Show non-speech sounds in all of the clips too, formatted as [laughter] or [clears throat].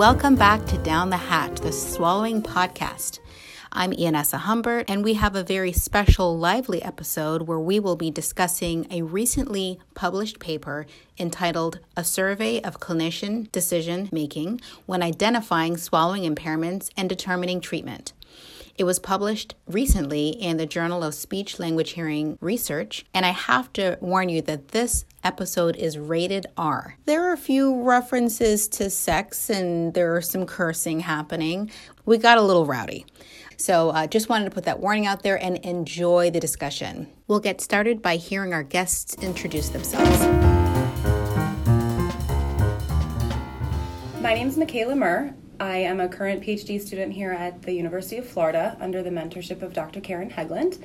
Welcome back to Down the Hatch, the Swallowing Podcast. I'm Ianessa Humbert, and we have a very special, lively episode where we will be discussing a recently published paper entitled A Survey of Clinician Decision Making When Identifying Swallowing Impairments and Determining Treatment. It was published recently in the Journal of Speech Language Hearing Research, and I have to warn you that this episode is rated R. There are a few references to sex and there are some cursing happening. We got a little rowdy. So, uh, just wanted to put that warning out there and enjoy the discussion. We'll get started by hearing our guests introduce themselves. My name is Michaela Murr. I am a current PhD student here at the University of Florida under the mentorship of Dr. Karen Hegland.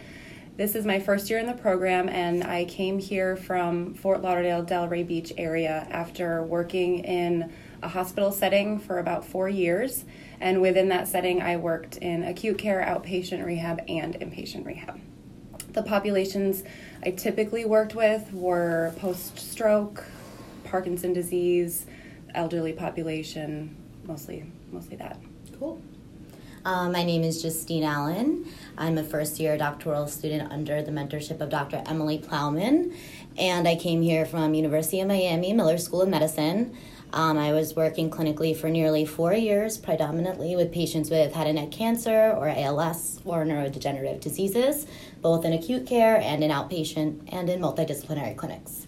This is my first year in the program, and I came here from Fort Lauderdale, Delray Beach area after working in a hospital setting for about four years. And within that setting, I worked in acute care, outpatient rehab, and inpatient rehab. The populations I typically worked with were post stroke, Parkinson disease, elderly population, mostly mostly that. Cool. Uh, my name is Justine Allen. I'm a first year doctoral student under the mentorship of Dr. Emily Plowman, and I came here from University of Miami Miller School of Medicine. Um, I was working clinically for nearly four years, predominantly with patients with head and neck cancer or ALS or neurodegenerative diseases, both in acute care and in outpatient and in multidisciplinary clinics.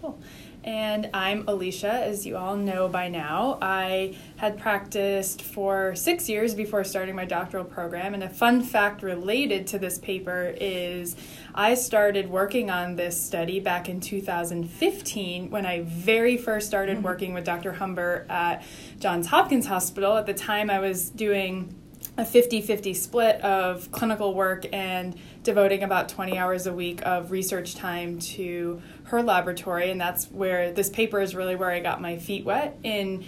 Cool. And I'm Alicia, as you all know by now. I had practiced for six years before starting my doctoral program. And a fun fact related to this paper is I started working on this study back in 2015 when I very first started mm-hmm. working with Dr. Humbert at Johns Hopkins Hospital. At the time, I was doing a 50 50 split of clinical work and devoting about 20 hours a week of research time to her laboratory. And that's where this paper is really where I got my feet wet in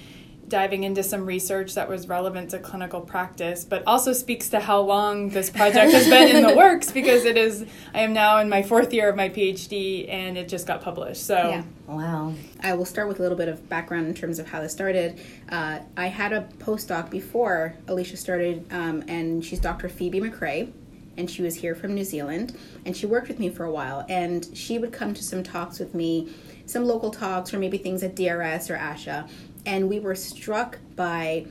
diving into some research that was relevant to clinical practice, but also speaks to how long this project has been in the [laughs] works because it is, I am now in my fourth year of my PhD and it just got published. So, yeah. wow. I will start with a little bit of background in terms of how this started. Uh, I had a postdoc before Alicia started, um, and she's Dr. Phoebe Macrae. And she was here from New Zealand, and she worked with me for a while. And she would come to some talks with me, some local talks, or maybe things at DRS or ASHA and we were struck by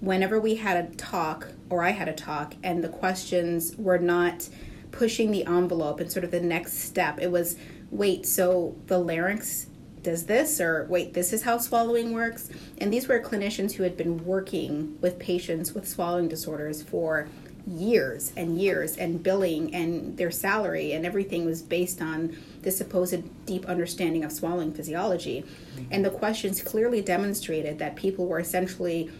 whenever we had a talk or I had a talk and the questions were not pushing the envelope and sort of the next step. It was, wait, so the larynx does this or wait this is how swallowing works and these were clinicians who had been working with patients with swallowing disorders for years and years and billing and their salary and everything was based on the supposed deep understanding of swallowing physiology. And the questions clearly demonstrated that people were essentially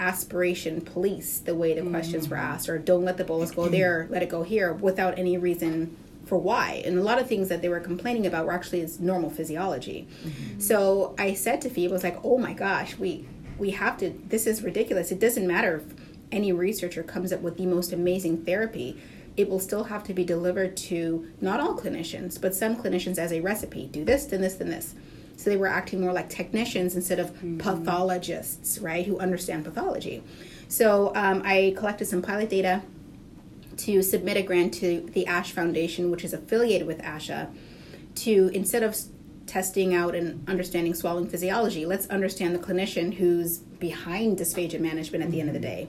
aspiration police the way the mm-hmm. questions were asked or don't let the bolus go there let it go here without any reason for why and a lot of things that they were complaining about were actually is normal physiology mm-hmm. so i said to phoebe I was like oh my gosh we we have to this is ridiculous it doesn't matter if any researcher comes up with the most amazing therapy, it will still have to be delivered to not all clinicians, but some clinicians as a recipe. Do this, then this, then this. So they were acting more like technicians instead of mm-hmm. pathologists, right, who understand pathology. So um, I collected some pilot data to submit a grant to the ASH Foundation, which is affiliated with ASHA, to instead of testing out and understanding swallowing physiology, let's understand the clinician who's behind dysphagia management at the end of the day.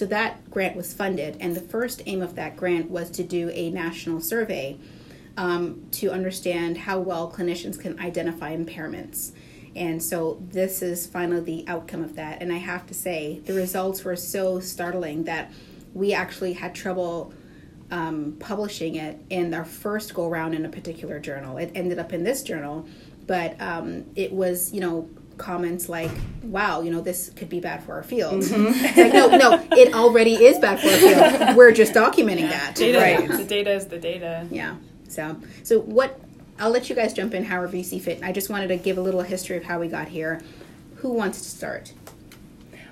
So that grant was funded, and the first aim of that grant was to do a national survey um, to understand how well clinicians can identify impairments. And so this is finally the outcome of that. And I have to say, the results were so startling that we actually had trouble um, publishing it in our first go round in a particular journal. It ended up in this journal, but um, it was, you know, comments like, "Wow, you know, this could be bad for our field." Mm-hmm. [laughs] like, no, no, it already is bad for our field. [laughs] We're just documenting yeah. that. Data, right? The data is the data. Yeah. So, so what? I'll let you guys jump in however you see fit. I just wanted to give a little history of how we got here. Who wants to start?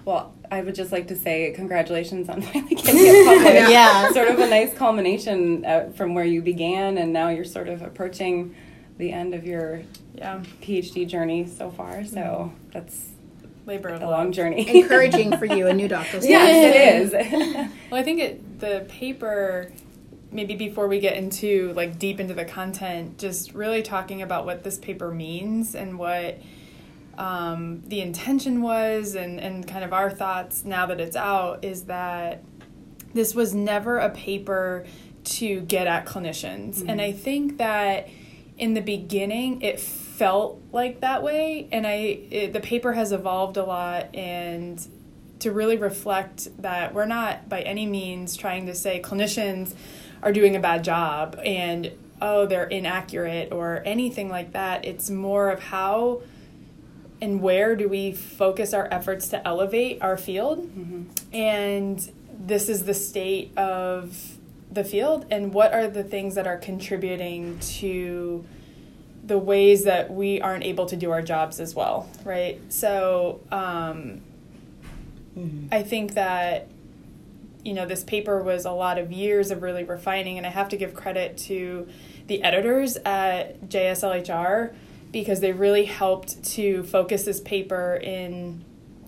Well, I would just like to say congratulations on [laughs] finally getting it published. yeah, sort of a nice culmination uh, from where you began, and now you're sort of approaching the end of your Yeah. Um, PhD journey so far. So mm-hmm. that's Labor of a love. long journey. [laughs] Encouraging for you, a new doctoral [laughs] student. yes, it is. [laughs] Well, I think it the paper maybe before we get into like deep into the content, just really talking about what this paper means and what um, the intention was and, and kind of our thoughts now that it's out is that this was never a paper to get at clinicians. And mm-hmm. I think that in the beginning it felt like that way and I it, the paper has evolved a lot and to really reflect that we're not by any means trying to say clinicians are doing a bad job and oh they're inaccurate or anything like that. It's more of how and where do we focus our efforts to elevate our field? Mm-hmm. And this is the state of the field and what are the things that are contributing to the ways that we aren't able to do our jobs as well right? So um, I think that you know this paper was a lot of years of really refining and I have to give credit to the editors at JSLHR because they really helped to focus this paper in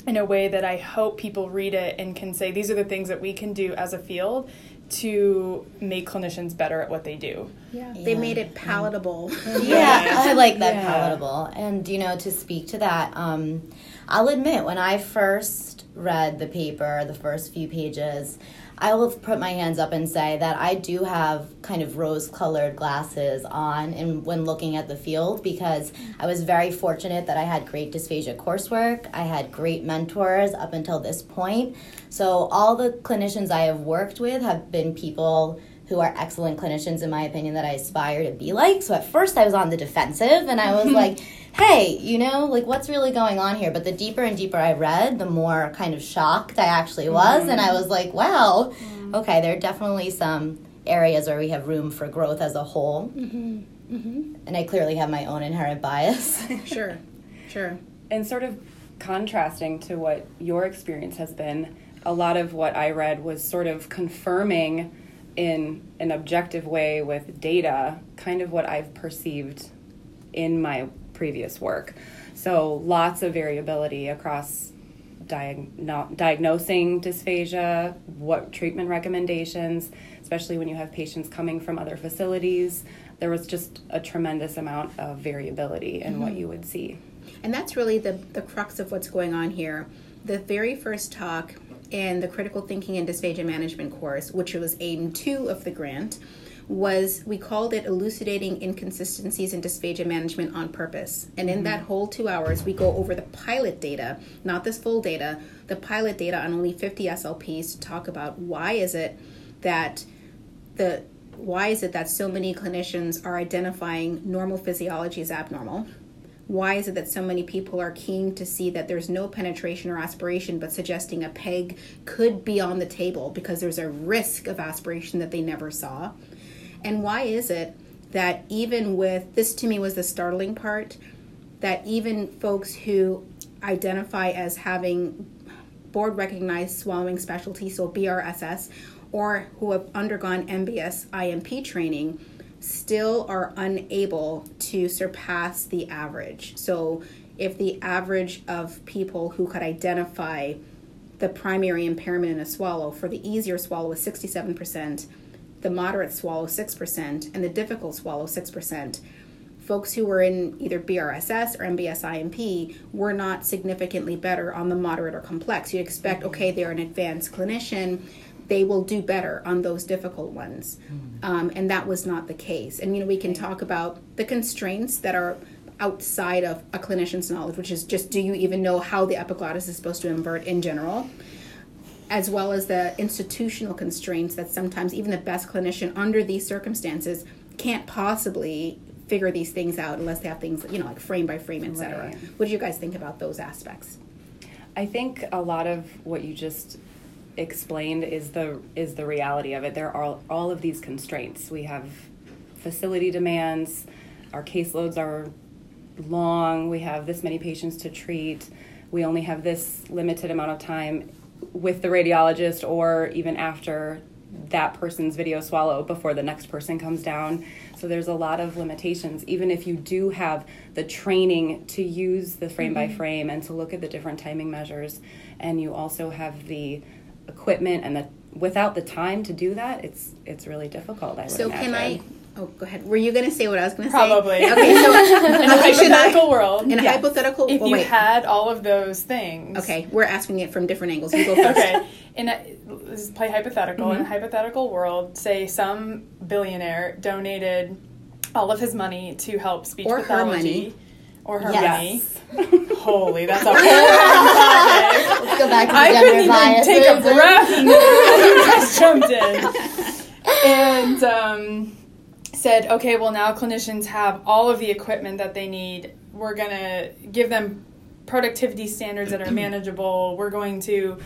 in a way that I hope people read it and can say these are the things that we can do as a field to make clinicians better at what they do. Yeah, they made it palatable. [laughs] Yeah, I like that Yeah. palatable. And you know, to speak to that, um, I'll admit when I first read the paper, the first few pages, I will put my hands up and say that I do have kind of rose-colored glasses on, and when looking at the field, because I was very fortunate that I had great dysphagia coursework. I had great mentors up until this point. So all the clinicians I have worked with have been people who are excellent clinicians in my opinion that I aspire to be like. So at first I was on the defensive and I was [laughs] like, hey, you know, like what's really going on here? But the deeper and deeper I read, the more kind of shocked I actually was and I mm-hmm. was like, wow, mm-hmm. okay, there are definitely some areas where we have room for growth as a whole. Mm-hmm. And I clearly have my own inherent bias. [laughs] sure, sure. and sort of contrasting to what your experience has been, a lot of what I read was sort of confirming in an objective way with data kind of what I've perceived in my previous work. So lots of variability across diagno- diagnosing dysphagia, what treatment recommendations, especially when you have patients coming from other facilities. There was just a tremendous amount of variability in what mm-hmm. you would see. And that's really the, the crux of what's going on here. The very first talk in the Critical Thinking and Dysphagia Management course, which was aim two of the grant, was we called it Elucidating Inconsistencies in Dysphagia Management on Purpose. And in that mm-hmm. whole two hours, we go over the pilot data, not this full data, the pilot data on only 50 SLPs to talk about why is it that the why is it that so many clinicians are identifying normal physiology as abnormal? Why is it that so many people are keen to see that there's no penetration or aspiration, but suggesting a peg could be on the table because there's a risk of aspiration that they never saw? And why is it that even with this to me was the startling part that even folks who identify as having board recognized swallowing specialty, so BRSS, or who have undergone MBS IMP training, still are unable to surpass the average. So, if the average of people who could identify the primary impairment in a swallow for the easier swallow was 67%, the moderate swallow 6%, and the difficult swallow 6%, folks who were in either BRSS or MBS IMP were not significantly better on the moderate or complex. You'd expect, mm-hmm. okay, they're an advanced clinician, they will do better on those difficult ones. Um, and that was not the case. And, you know, we can talk about the constraints that are outside of a clinician's knowledge, which is just do you even know how the epiglottis is supposed to invert in general? as well as the institutional constraints that sometimes even the best clinician under these circumstances can't possibly figure these things out unless they have things you know like frame by frame et cetera Right. what do you guys think about those aspects I think a lot of what you just explained is the is the reality of it. There are all of these constraints. We have facility demands. Our caseloads are long. We have this many patients to treat. We only have this limited amount of time with the radiologist or even after that person's video swallow before the next person comes down. So there's a lot of limitations, even if you do have the training to use the frame by mm-hmm. frame and to look at the different timing measures, and you also have the equipment and the without the time to do that, it's it's really difficult. I would So can I? Oh, go ahead. Were you going to say what I was going to say? Probably. Okay. So [laughs] [laughs] in a [laughs] hypothetical world, in a yes. hypothetical, if well, you wait. had all of those things, okay, we're asking it from different angles. You go first. okay. In a, let's play hypothetical. Mm-hmm. In a hypothetical world, say some billionaire donated all of his money to help speech Or her pathology, money. Or her Yes. money. [laughs] Holy, that's a [laughs] whole topic. Let's go back to the I gender couldn't even biases. take a breath and you [laughs] just jumped in. And um, said, okay, well, now clinicians have all of the equipment that they need. We're going to give them productivity standards that are [clears throat] manageable. We're going to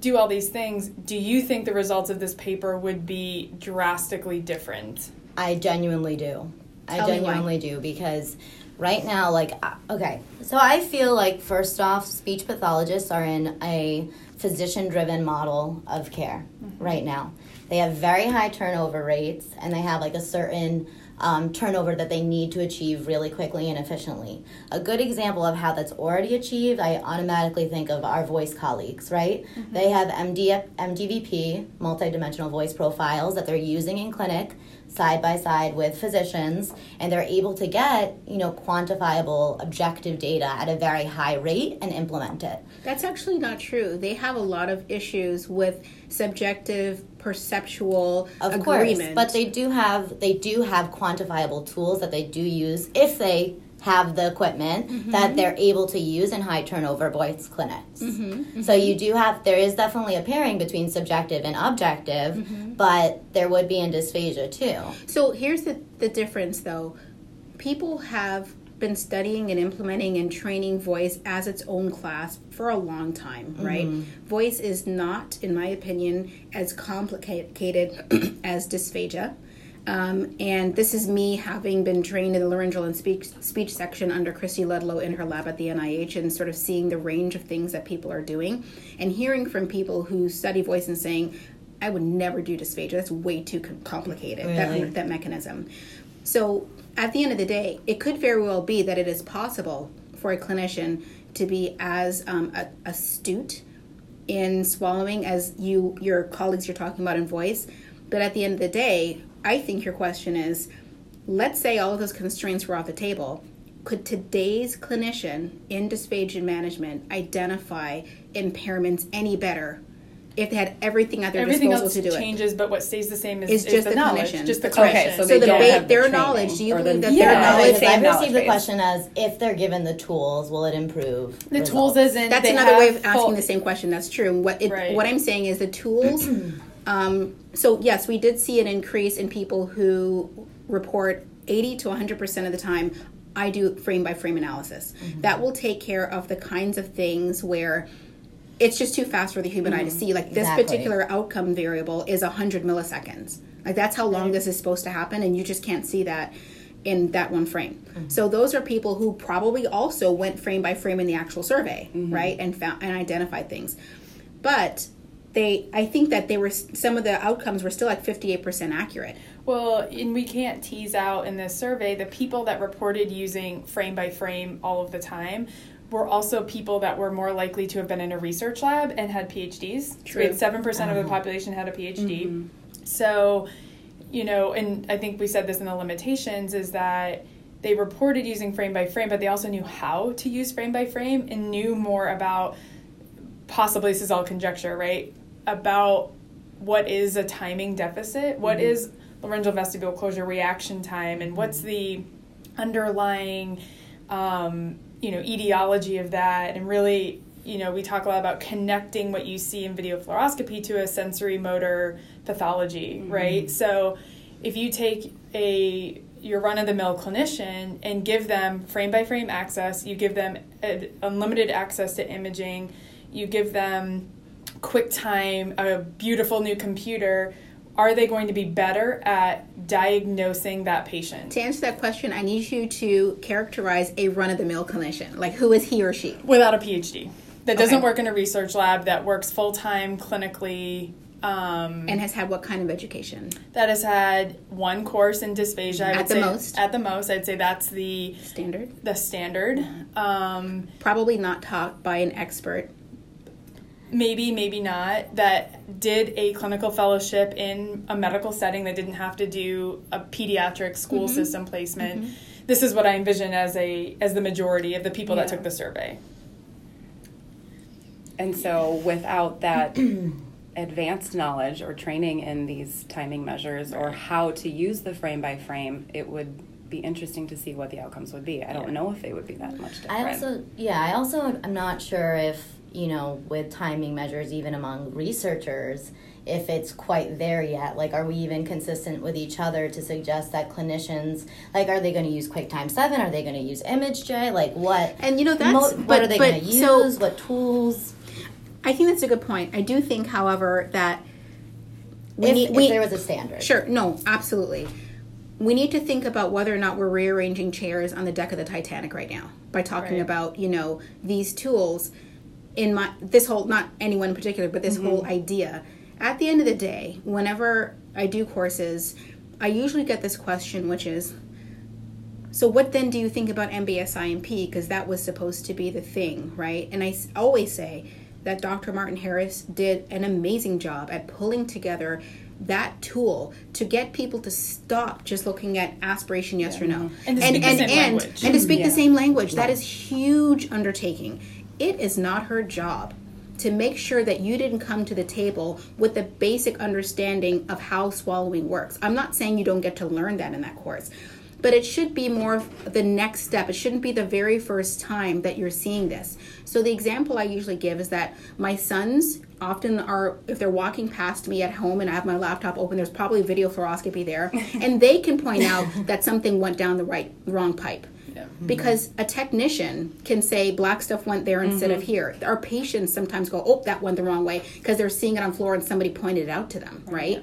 do all these things. Do you think the results of this paper would be drastically different? I genuinely do. I Tell me genuinely do because right now, like, uh, okay, so I feel like first off, speech pathologists are in a physician driven model of care Mm-hmm. right now. They have very high turnover rates and they have like a certain um, turnover that they need to achieve really quickly and efficiently. A good example of how that's already achieved, I automatically think of our voice colleagues, right? Mm-hmm. They have MD, MDVP, multidimensional voice profiles that they're using in clinic side by side with physicians and they're able to get you know quantifiable objective data at a very high rate and implement it That's actually not true. They have a lot of issues with subjective, perceptual of agreement. course but they do have they do have quantifiable tools that they do use if they have the equipment Mm-hmm. that they're able to use in high turnover voice clinics Mm-hmm. so you do have there is definitely a pairing between subjective and objective Mm-hmm. but there would be in dysphagia too So here's the, the difference though. People have been studying and implementing and training voice as its own class for a long time, right? Voice is not, in my opinion, as complicated [clears throat] as dysphagia. Um, and this is me having been trained in the laryngeal and speech speech section under Christy Ludlow in her lab at the NIH and sort of seeing the range of things that people are doing and hearing from people who study voice and saying, I would never do dysphagia. That's way too complicated. Really? That, that mechanism. So at the end of the day, it could very well be that it is possible for a clinician to be as um, a- astute in swallowing as you your colleagues you're talking about in voice. But at the end of the day, I think your question is, let's say all of those constraints were off the table. Could today's clinician in dysphagia management identify impairments any better if they had everything at their Everything disposal else to do it? changes, but what stays the same is, Is is just the, the knowledge, clinician. just the That's clinician. Okay, so So they the don't ba- have the their training knowledge, do you or the- believe that Yeah, their I knowledge Because I same knowledge the base. question as if they're given the tools, will it improve? the results? tools as in That's another way of asking full- the same question. That's true. What it, Right. what I'm saying is the tools. [clears throat] um, so yes, we did see an increase in people who report 80 to 100 percent of the time. I do frame by frame analysis. That will take care of the kinds of things where it's just too fast for the human eye to mm-hmm. see. Like this Exactly. particular outcome variable is 100 milliseconds. Like that's how long mm-hmm. this is supposed to happen, and you just can't see that in that one frame. Mm-hmm. So those are people who probably also went frame by frame in the actual survey, right, and found and identified things. But they, I think that they were some of the outcomes were still like 58% accurate. Well, and we can't tease out in this survey the people that reported using frame by frame all of the time were also people that were more likely to have been in a research lab and had PhDs. So we True. had seven percent of the mm-hmm. population had a PhD. Mm-hmm. So, you know, and I think we said this in the limitations is that they reported using frame by frame, but they also knew how to use frame by frame and knew more about possibly this is all conjecture, right? About what is a timing deficit, What mm-hmm. is laryngeal vestibule closure reaction time, and what's the underlying, um, you know, etiology of that, and really, you know, we talk a lot about connecting what you see in video fluoroscopy to a sensory motor pathology, mm-hmm. right? So, if you take a your run of the mill clinician and give them frame by frame access, you give them unlimited access to imaging, you give them QuickTime, a beautiful new computer, are they going to be better at diagnosing that patient? To answer that question, I need you to characterize a run of the mill clinician. Like, who is he or she? Without a PhD. That doesn't Okay. work in a research lab, that works full time clinically um, And has had what kind of education? that has had one course in dysphagia. I At would the say, most. At the most, I'd say that's the Standard. the standard. Um, Probably not taught by an expert. Maybe, maybe not. That did a clinical fellowship in a medical setting that didn't have to do a pediatric school Mm-hmm. system placement. This is what I envision as a as the majority of the people that took the survey. And so, without that [clears throat] advanced knowledge or training in these timing measures or how to use the frame by frame, it would be interesting to see what the outcomes would be. I don't know if they would be that much different. I also, yeah, I also am not sure if, you know, with timing measures, even among researchers, if it's quite there yet. Like, are we even consistent with each other to suggest that clinicians, like, are they going to use QuickTime 7? Are they going to use ImageJ? Like, what? And you know that's mo- but, what are they going to use? So what tools? I think that's a good point. I do think, however, that we If, need if we, there was a standard. Sure, no, absolutely. We need to think about whether or not we're rearranging chairs on the deck of the Titanic right now by talking Right. about, you know, these tools in my this whole not anyone in particular, but this mm-hmm. whole idea. At the end of the day, whenever I do courses, I usually get this question which is so what then do you think about MBS IMP because that was supposed to be the thing, right? And I always say that Dr. Martin Harris did an amazing job at pulling together that tool to get people to stop just looking at aspiration yes or no And to speak the and, same and, language. and to speak Yeah. the same language that is huge undertaking it is not her job to make sure that you didn't come to the table with the basic understanding of how swallowing works i'm not saying you don't get to learn that in that course but it should be more of the next step. It shouldn't be the very first time that you're seeing this. So the example I usually give is that my sons often are if they're walking past me at home and I have my laptop open, there's probably video fluoroscopy there, [laughs] and they can point out that something went down the right wrong pipe. Mm-hmm. Because a technician can say black stuff went there instead of mm-hmm. here. Our patients sometimes go, "Oh, that went the wrong way," because they're seeing it on floor and somebody pointed it out to them, right?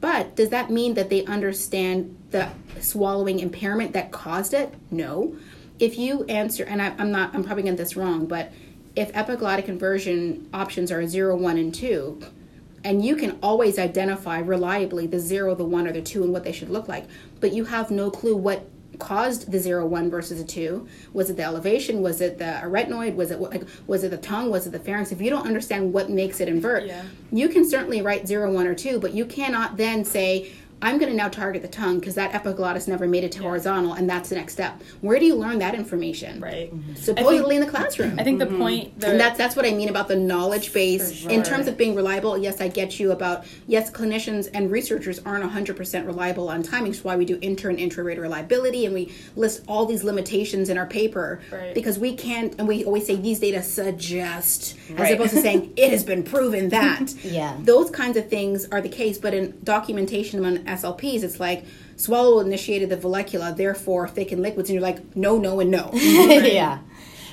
But does that mean that they understand the swallowing impairment that caused it? No. If you answer, and I, I'm not, I'm probably getting this wrong, but if epiglottic inversion options are 0, 1, and 2, and you can always identify reliably the 0, the 1, or the 2 and what they should look like, but you have no clue what caused the zero one versus a 2. Was it the elevation? Was it the arytenoid? Was it like, was it the tongue? Was it the pharynx? If you don't understand what makes it invert, Yeah. you can certainly write zero one or 2, but you cannot then say, I'm going to now target the tongue because that epiglottis never made it to horizontal, and that's the next step. Where do you learn that information? Right. Mm-hmm. Supposedly in the classroom. I think the mm-hmm. point the, and that's that's what I mean about the knowledge base. In terms of being reliable, yes, I get you about yes, clinicians and researchers aren't 100% reliable on timing. That's why we do inter and intra-rater reliability, and we list all these limitations in our paper Right. because we can't. And we always say these data suggest, as opposed to saying [laughs] it has been proven that. Yeah. those kinds of things are the case. But in documentation on SLPs, it's like swallow initiated the vallecula, therefore thickened liquids, and you're like no, no, and no. [laughs] yeah.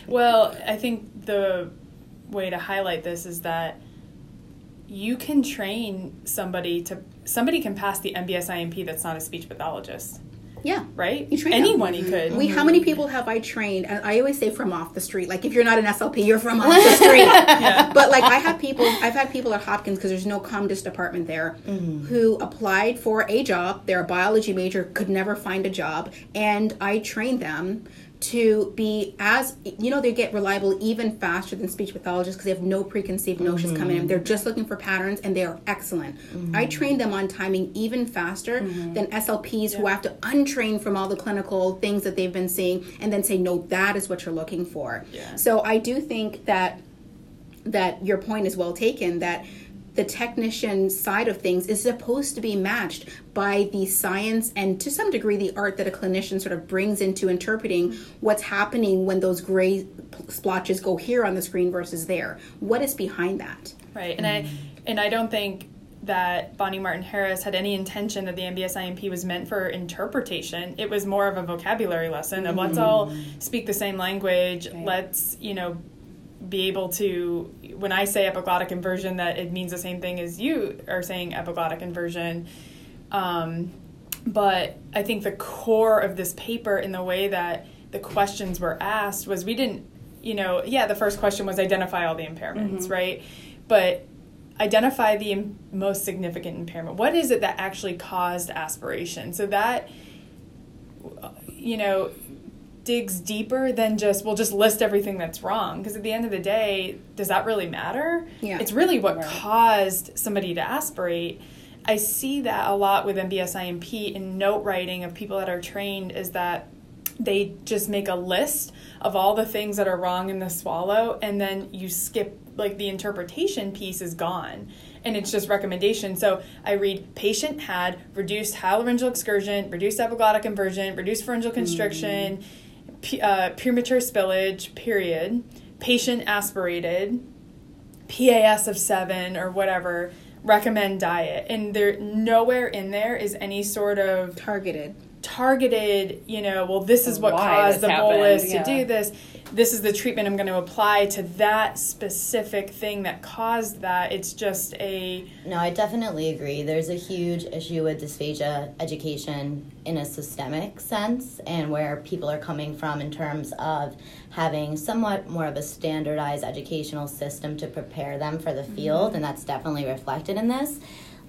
Well, I think the way to highlight this is that you can train somebody to somebody can pass the MBS IMP that's not a speech pathologist, yeah. right? You train them. Anybody mm-hmm. could. We, how many people have I trained? And I always say from off the street. Like if you're not an SLP, you're from off the [laughs] street. But like I have people, I've had people at Hopkins because there's no ComDis department there, mm-hmm. who applied for a job. They're a biology major, could never find a job, and I trained them to be as you know they get reliable even faster than speech pathologists because they have no preconceived notions coming in. Mm-hmm. They're just looking for patterns and they are excellent. Mm-hmm. I train them on timing even faster mm-hmm. than slps who have to untrain from all the clinical things that they've been seeing and then say no that is what you're looking for. Yeah. so i do think that that your point is well taken that the technician side of things is supposed to be matched by the science and to some degree the art that a clinician sort of brings into interpreting what's happening when those gray splotches go here on the screen versus there what is behind that Right, and I and I don't think that Bonnie Martin Harris had any intention that the MBS IMP was meant for interpretation. It was more of a vocabulary lesson of let's mm. all speak the same language. Let's you know be able to when I say epiglottic inversion that it means the same thing as you are saying epiglottic inversion. Um, but I think the core of this paper in the way that the questions were asked was we didn't, you know, yeah, the first question was identify all the impairments, right? But identify the im- most significant impairment. What is it that actually caused aspiration? So that, you know, digs deeper than just we'll just list everything that's wrong. Because at the end of the day does that really matter? Yeah. it's really what Right. caused somebody to aspirate. I see that a lot with mbs imp in note writing of people that are trained is that they just make a list of all the things that are wrong in the swallow and then you skip like the interpretation piece is gone and it's just recommendation. So i read patient had reduced hyolaryngeal excursion reduced epiglottic inversion reduced pharyngeal constriction p- uh, premature spillage period patient aspirated pas of seven or whatever recommend diet and there nowhere in there is any sort of Targeted. targeted, you know, well, this is what Why caused the happened, bolus to do this. This is the treatment I'm going to apply to that specific thing that caused that. It's just a No, I definitely agree. There's a huge issue with dysphagia education in a systemic sense and where people are coming from in terms of having somewhat more of a standardized educational system to prepare them for the mm-hmm. field, and that's definitely reflected in this.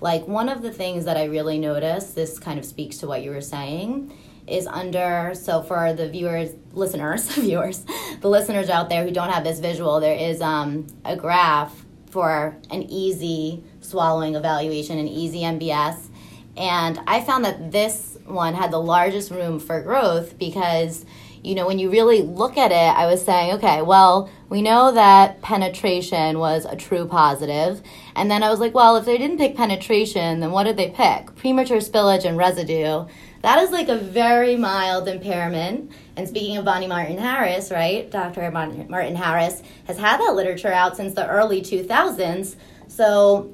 Like, one of the things that I really noticed, this kind of speaks to what you were saying, is under so for the viewers listeners [laughs] viewers the listeners out there who don't have this visual there is um, a graph for an easy swallowing evaluation an easy mbs and i found that this one had the largest room for growth because you know when you really look at it i was saying okay well we know that penetration was a true positive and then i was like well if they didn't pick penetration then what did they pick premature spillage and residue that is like a very mild impairment. And speaking of Bonnie Martin Harris, right? Dr. Bonnie Martin Harris has had that literature out since the early 2000s. So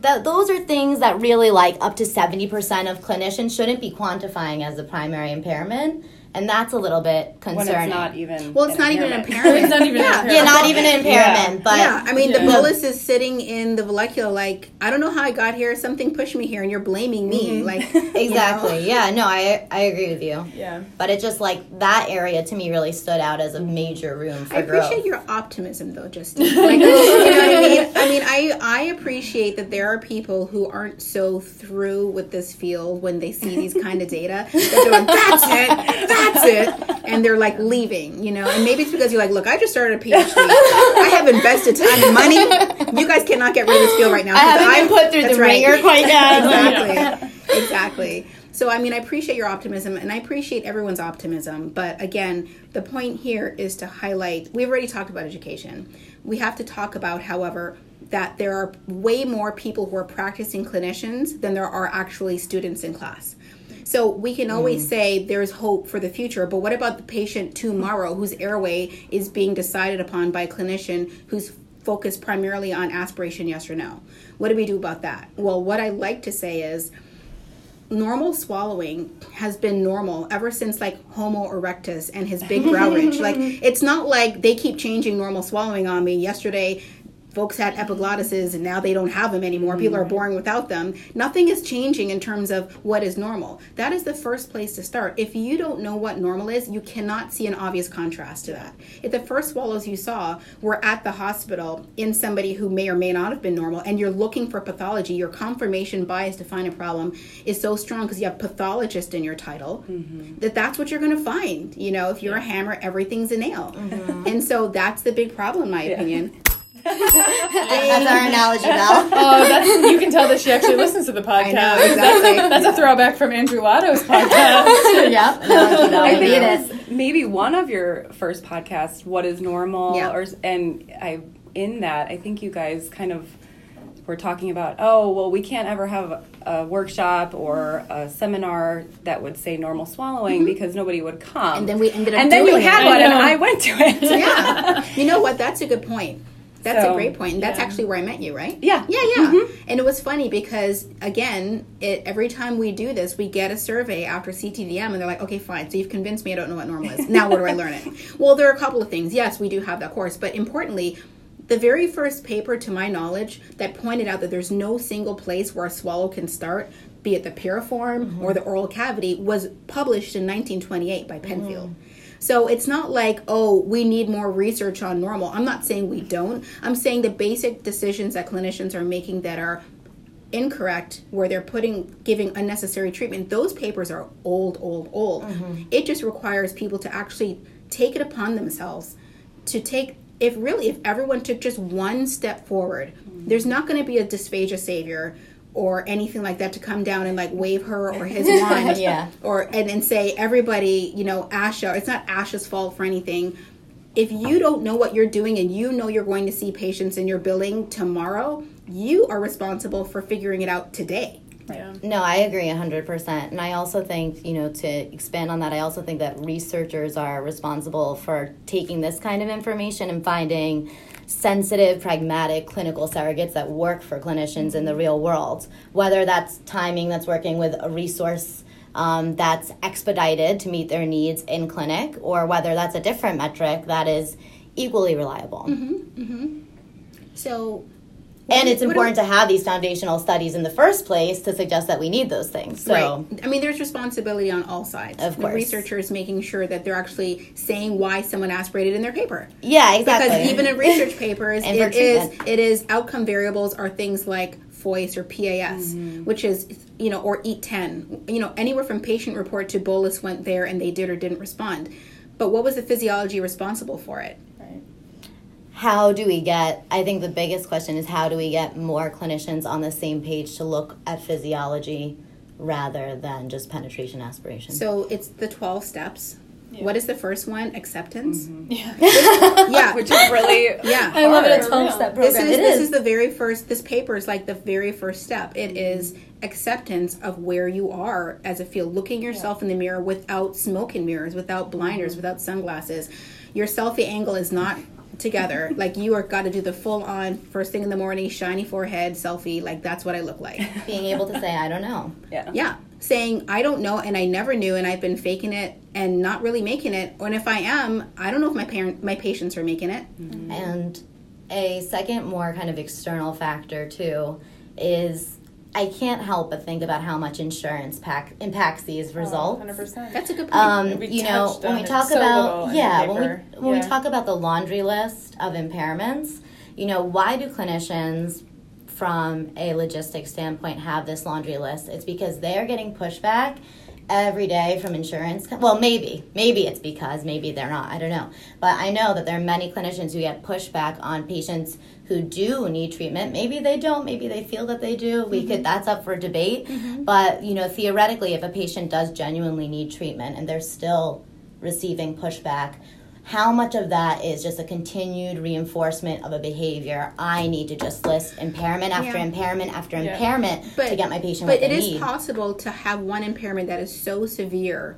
that, those are things that really like up to 70% of clinicians shouldn't be quantifying as a primary impairment. And that's a little bit when concerning. it's not even. Well, it's an not even an impairment. impairment. [laughs] It's not even an yeah. impairment. yeah, not even an impairment, Yeah. but yeah, I mean, the Yeah. bolus is sitting in the vallecula. Like, I don't know how I got here. Something pushed me here, and you're blaming me. Mm-hmm. Like, [laughs] [laughs] you know? exactly. Yeah, no, I I agree with you. yeah. But it just like that area to me really stood out as a major room for me. I appreciate growth. your optimism, though, Justine. Like, you know [laughs] I mean? I mean, I I appreciate that there are people who aren't so through with this field when they see these [laughs] kind of data. They're like, "That's it, that's it," and they're like leaving. You know, and maybe it's because you're like, "Look, I just started a PhD. I have invested time and money. You guys cannot get rid of this field right now." I haven't I'm- been put through the right. ringer quite yet. exactly exactly so i mean i appreciate your optimism and i appreciate everyone's optimism but again the point here is to highlight we've already talked about education we have to talk about however that there are way more people who are practicing clinicians than there are actually students in class so we can always mm. say there's hope for the future, but what about the patient tomorrow whose airway is being decided upon by a clinician who's focused primarily on aspiration, yes or no? What do we do about that? Well, what I like to say is normal swallowing has been normal ever since like Homo erectus and his big [laughs] brow ridge. Like it's not like they keep changing normal swallowing on me. Yesterday, folks had epiglottises and now they don't have them anymore. People are mm-hmm. born without them. Nothing is changing in terms of what is normal. That is the first place to start. If you don't know what normal is, you cannot see an obvious contrast to that. If the first swallows you saw were at the hospital in somebody who may or may not have been normal and you're looking for pathology, your confirmation bias to find a problem is so strong because you have pathologist in your title mm-hmm. that that's what you're going to find. You know, if you're a hammer, everything's a nail. Mm-hmm. And so that's the big problem, in my opinion. That's our analogy, Belle. [laughs] Oh, that's you can tell that she actually listens to the podcast. know, exactly. That's a throwback from Andrew Lotto's [laughs] podcast. yep. [laughs] I think it's maybe one of your first podcasts, "What is Normal," Yeah. or and I in that I think you guys kind of were talking about, oh well, we can't ever have a workshop or a seminar that would say normal swallowing because nobody would come. Mm-hmm. And then we ended up and then you had it. one, I and. I went to it. yeah. You know what? That's a good point. That's a great point. And that's yeah. actually where I met you, right? Yeah. Yeah, yeah. Mm-hmm. And it was funny because again, it, every time we do this, we get a survey after CTDM, and they're like, "Okay, fine. So you've convinced me I don't know what normal is. Now where do I learn it?" [laughs] well, there are a couple of things. Yes, we do have that course, but importantly. The very first paper, to my knowledge, that pointed out that there's no single place where a swallow can start, be it the piriform mm-hmm. or the oral cavity, was published in 1928 by Penfield. Mm. So it's not like, oh, we need more research on normal. I'm not saying we don't. I'm saying the basic decisions that clinicians are making that are incorrect where they're putting giving unnecessary treatment those papers are old old old mm-hmm. it just requires people to actually take it upon themselves to take if really if everyone took just one step forward mm-hmm. there's not going to be a dysphagia savior or anything like that to come down and like wave her or his [laughs] wand Yeah. or and, and say everybody you know asha it's not asha's fault for anything if you don't know what you're doing and you know you're going to see patients in your billing tomorrow you are responsible for figuring it out today Yeah. No, I agree 100%. And I also think, you know, to expand on that, I also think that researchers are responsible for taking this kind of information and finding sensitive, pragmatic clinical surrogates that work for clinicians in the real world. Whether that's timing that's working with a resource um, that's expedited to meet their needs in clinic, or whether that's a different metric that is equally reliable. so And it's important to have these foundational studies in the first place to suggest that we need those things. So. Right. I mean, there's responsibility on all sides. Of The course. researchers making sure that they're actually saying why someone aspirated in their paper. Yeah, exactly. Because even in research papers, [laughs] it is it is outcome variables are things like FOIS or PAS, Mm-hmm. which is you know, or EAT ten. You know, anywhere from patient report to bolus went there and they did or didn't respond. But what was the physiology responsible for it? Right. how do we get? I think the biggest question is how do we get more clinicians on the same page to look at physiology rather than just penetration aspiration? So it's the twelve steps. Yeah. What is the first one? Acceptance. Mm-hmm. Yeah. [laughs] Yeah. [laughs] Which is really Yeah. I love it. hard. It's 12 step this program. is It this is. is the very first this paper is like the very first step it mm-hmm. is acceptance of where you are as a field looking yourself in the mirror without smoke and mirrors without blinders mm-hmm. without sunglasses your selfie angle is not together. [laughs] Like you are got to do the full on first thing in the morning shiny forehead selfie like that's what i look like. [laughs] Being able to say, I don't know. Yeah. yeah. Saying i don't know and i never knew and i've been faking it and not really making it. And if i am i don't know if my parent my patients are making it. Mm-hmm. And a second, more kind of external factor too is I can't help but think about how much insurance pack, impacts these results. 100%. that's a good point Um, We you know, when we talk about in the yeah, when we when Yeah. we talk about the laundry list of impairments, you know, why do clinicians from a logistics standpoint have this laundry list? It's because they're getting pushback every day from insurance. Well, maybe, maybe it's because maybe they're not. I don't know, but I know that there are many clinicians who get pushback on patients who do need treatment. Maybe they don't. Maybe they feel that they do. We could. Mm-hmm. That's up for debate. Mm-hmm. But you know, theoretically, if a patient does genuinely need treatment and they're still receiving pushback. How much of that is just a continued reinforcement of a behavior? I need to just list impairment after Yeah. impairment after Yeah. impairment to get my patient But it is need. possible to have one impairment that is so severe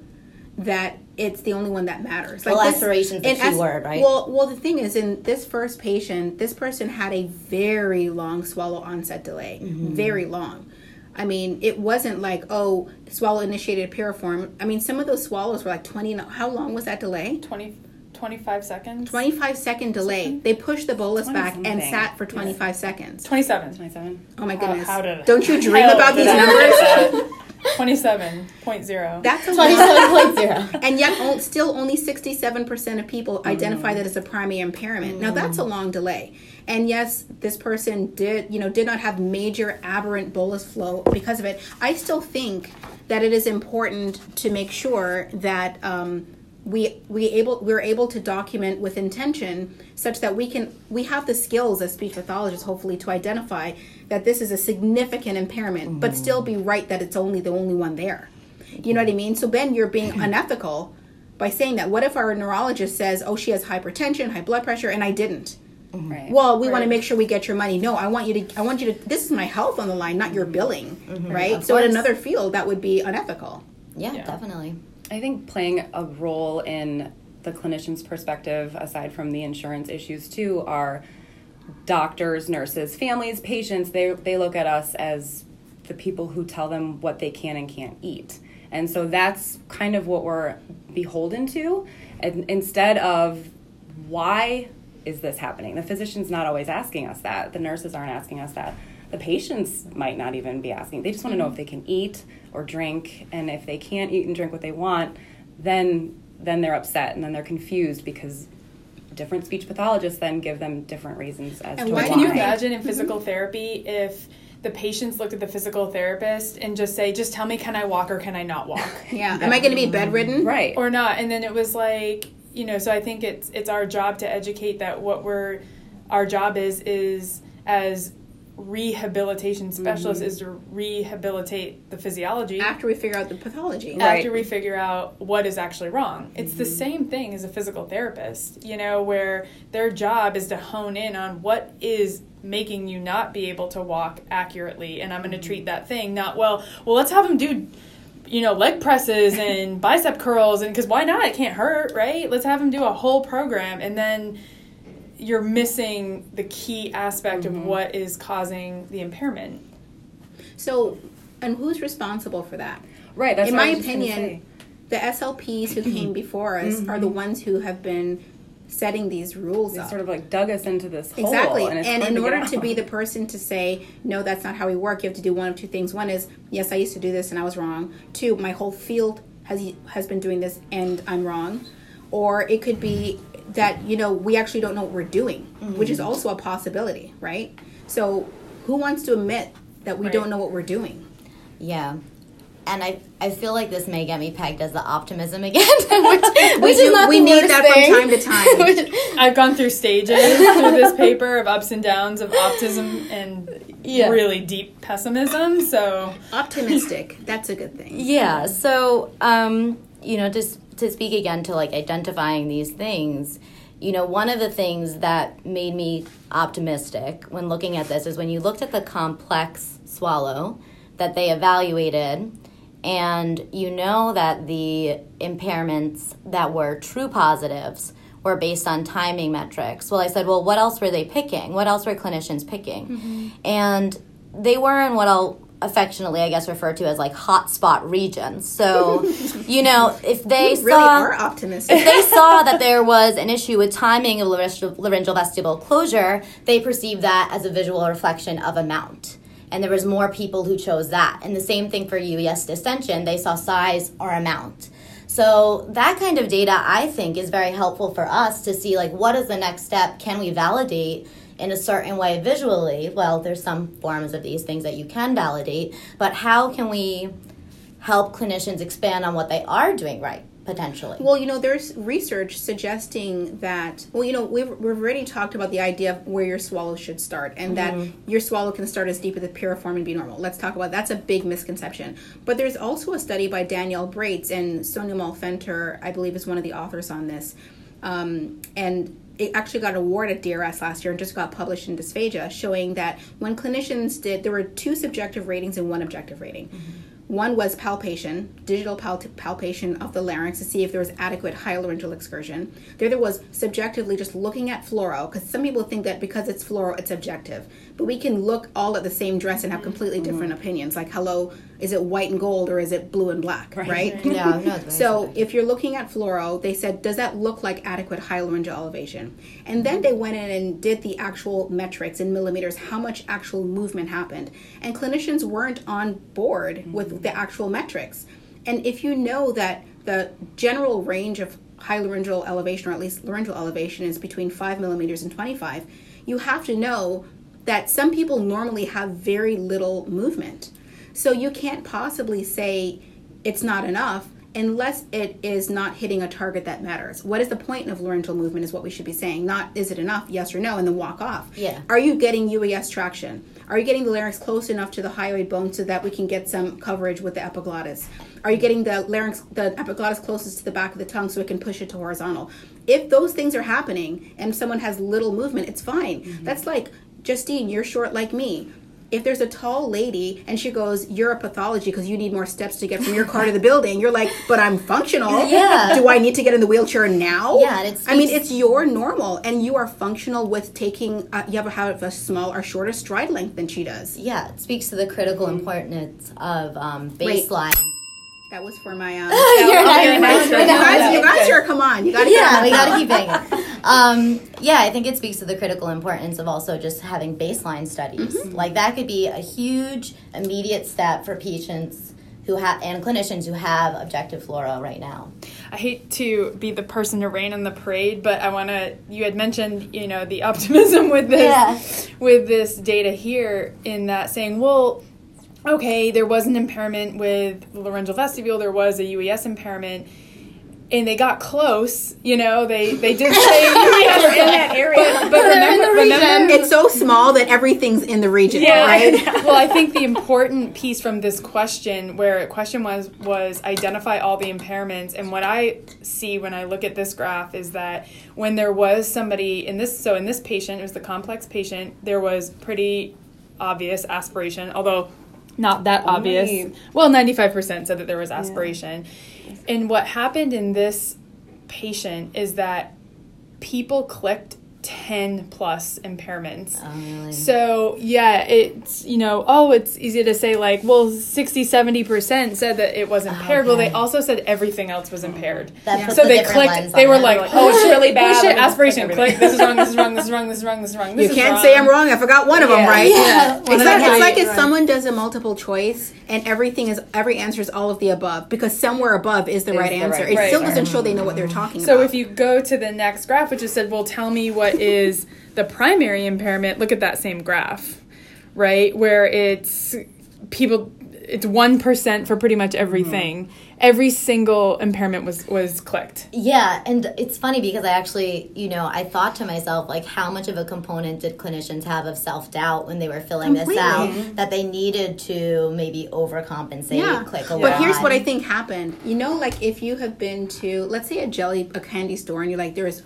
that it's the only one that matters. Well, this- aspiration's the and key word, right? Well, well, the thing is, in this first patient, this person had a very long swallow onset delay, Mm-hmm. very long. I mean, it wasn't like oh, swallow initiated piriform. I mean, some of those swallows were like twenty. How long was that delay? 20, 25 seconds. 25 second delay. They pushed the bolus 20 back and sat for 25 seconds. 27. 27. Oh my How- goodness. how did- Don't you [laughs] dream Hell, about these numbers? [laughs] forget 27.0. That's a lot. Twenty-seven point zero. [laughs] and yet still only 67% of people identify that as a primary impairment now that's a long delay and yes this person did you know did not have major aberrant bolus flow because of it i still think that it is important to make sure that um, we we able we're able to document with intention such that we can we have the skills as speech pathologists hopefully to identify that this is a significant impairment but still be right that it's only the only one there you know what I mean? So Ben, you're being [clears throat] unethical by saying that. What if our neurologist says, "Oh, she has hypertension, high blood pressure," and I didn't? Right. Well, we want to make sure we get your money. No, I want you to. I want you to. This is my health on the line, not your billing, mm-hmm. right? Of So in another field, that would be unethical. Yeah, Yeah. definitely. I think playing a role in the clinician's perspective, aside from the insurance issues too, are doctors, nurses, families, patients. They they look at us as the people who tell them what they can and can't eat, and so that's kind of what we're beholden to. And instead of why is this happening, the physician's not always asking us that. The nurses aren't asking us that. The patients might not even be asking. They just want to know if they can eat or drink, and if they can't eat and drink what they want, then then they're upset and then they're confused because different speech pathologists then give them different reasons as And to why why. Can you imagine in physical mm-hmm. therapy if the patients looked at the physical therapist and just say, just tell me, can I walk or can I not walk? [laughs] Yeah. Am I going to be bedridden? Right. or not and then it was like you know so i think it's it's our job to educate that what we're our job is is as rehabilitation specialists mm-hmm. is to rehabilitate the physiology After we figure out the pathology. Right. after we figure out what is actually wrong. It's the mm-hmm. same thing as a physical therapist you know where their job is to hone in on what is making you not be able to walk accurately and i'm going to mm-hmm. treat that thing not well. Well let's have them do you know leg presses and [laughs] bicep curls and because why not? It can't hurt right? Let's have them do a whole program and then you're missing the key aspect of mm-hmm. what is causing the impairment So, and who's responsible for that? Right. That's In my opinion, the SLPs who came [clears throat] before us are the mm-hmm. ones who have been setting these rules they up. sort of like dug us into this hole. Exactly. and, And, in to order to be the person to say, no, that's not how we work, you have to do one of two things. One is, yes, I used to do this and I was wrong. Two, my whole field has has been doing this and I'm wrong. Or it could be that, you know, we actually don't know what we're doing, which is also a possibility, right? So who wants to admit that we Right. don't know what we're doing? Yeah. And I, I feel like this may get me pegged as the optimism again, [laughs] which, which do- is not we the need worst that from time to time. [laughs] I've gone through stages [laughs] through this paper of ups and downs of optimism and Yeah. really deep pessimism. So Optimistic. that's a good thing. Yeah. So, um, you know, just to speak again to like identifying these things, you know, one of the things that made me optimistic when looking at this is when you looked at the complex swallow that they evaluated, and you know that the impairments that were true positives were based on timing metrics. Well, I said, well, what else were they picking? What else were clinicians picking? Mm-hmm. And they were in what I'll affectionately, I guess, referred to as like hotspot regions. So, [laughs] you know, if they really saw are optimistic. if they saw that there was an issue with timing of laryngeal, laryngeal vestibule closure, they perceived that as a visual reflection of amount. And there was more people who chose that. And the same thing for UES distension, they saw size or amount. So that kind of data I think is very helpful for us to see like what is the next step? Can we validate in a certain way visually? Well, there's some forms of these things that you can validate, but how can we help clinicians expand on what they are doing right potentially? Well, you know, there's research suggesting that, well, you know, we've, we've already talked about the idea of where your swallow should start and that your swallow can start as deep as the piriform and be normal. Let's talk about that's a big misconception. But there's also a study by Danielle Brates and Sonia Molfenter, I believe, is one of the authors on this. Um, and it actually got an award at DRS last year and just got published in Dysphagia, showing that when clinicians did, there were two subjective ratings and one objective rating. Mm-hmm. One was palpation, digital pal- palpation of the larynx to see if there was adequate hyolaryngeal excursion. The other was subjectively just looking at fluoro, because some people think that because it's fluoro, it's objective. But we can look all at the same dress and have completely different mm-hmm. opinions. Like, hello, is it white and gold or is it blue and black, right? [laughs] Yeah, no, [laughs] So if you're looking at fluoro, they said, does that look like adequate hyolaryngeal elevation? And then mm-hmm. they went in and did the actual metrics in millimeters, how much actual movement happened. And clinicians weren't on board mm-hmm. with the actual metrics. And if you know that the general range of hyolaryngeal elevation, or at least laryngeal elevation, is between 5 millimeters and 25, you have to know that some people normally have very little movement. So you can't possibly say it's not enough unless it is not hitting a target that matters. What is the point of laryngeal movement is what we should be saying. Not is it enough, yes or no, and then walk off. Yeah. Are you getting UES traction? Are you getting the larynx close enough to the hyoid bone so that we can get some coverage with the epiglottis? Are you getting the larynx, the epiglottis closest to the back of the tongue so it can push it to horizontal? If those things are happening and someone has little movement, it's fine. Mm-hmm. That's like, Justine, you're short like me if there's a tall lady and she goes, "You're a pathology because you need more steps to get from your car to the building," you're like, "But I'm functional. Yeah. Do I need to get in the wheelchair now?" Yeah, I mean, it's your normal, and you are functional with taking. Uh, you have a, have a small or shorter stride length than she does. yeah, it speaks to the critical importance of um, baseline. That was for my. Um, [laughs] You're not okay, even now- listening. you guys, you guys good. are come on. You got to yeah, we got to keep [laughs] banging. Um, yeah, I think it speaks to the critical importance of also just having baseline studies. Like that could be a huge immediate step for patients who have and clinicians who have objective fluoro right now. I hate to be the person to rain on the parade, but I want to. You had mentioned, you know, the [laughs] optimism with this, Yeah. with this data here, in that saying, well, okay, there was an impairment with the laryngeal vestibule, there was a UES impairment, and they got close. You know, they they did [laughs] say UES in that area, but, but remember, remember, It's so small that everything's in the region, yeah. right? [laughs] well, I think the important piece from this question, where question was was identify all the impairments, and what I see when I look at this graph is that when there was somebody in this, so in this patient, it was the complex patient, there was pretty obvious aspiration, although not that obvious. Only- Well, ninety five percent said that there was aspiration, and what happened in this patient is that people clicked 10 plus impairments. Oh, really? So, yeah, it's, you know, oh, it's easy to say, like, well, 60, 70% said that it was oh, impaired. Well, they also said everything else was impaired. That Yeah. So a they clicked, they were it. like, Like, oh, oh, it's really bad, Oh, let shit, aspiration, click click. This is wrong, this is wrong, this is wrong, this is wrong, this is wrong, this You is can't wrong. say I'm wrong. I forgot one of them, right? Yeah. It's like, it's like if Right. someone does a multiple choice and everything is every answer is all of the above because somewhere above is the right the answer. right it still doesn't show they know what they're mm-hmm. talking So about. So if you go to the next graph, which is said, well, tell me what is the primary impairment, look at that same graph, right? Where it's people, it's 1% for pretty much everything. Mm-hmm. Every single impairment was, was clicked. Yeah, and it's funny because I actually, you know, I thought to myself, like, how much of a component did clinicians have of self doubt when they were filling this out that they needed to maybe overcompensate, yeah, click a but lot. here's what I think happened. You know, like if you have been to, let's say, a jelly, a candy store, and you're like, there's,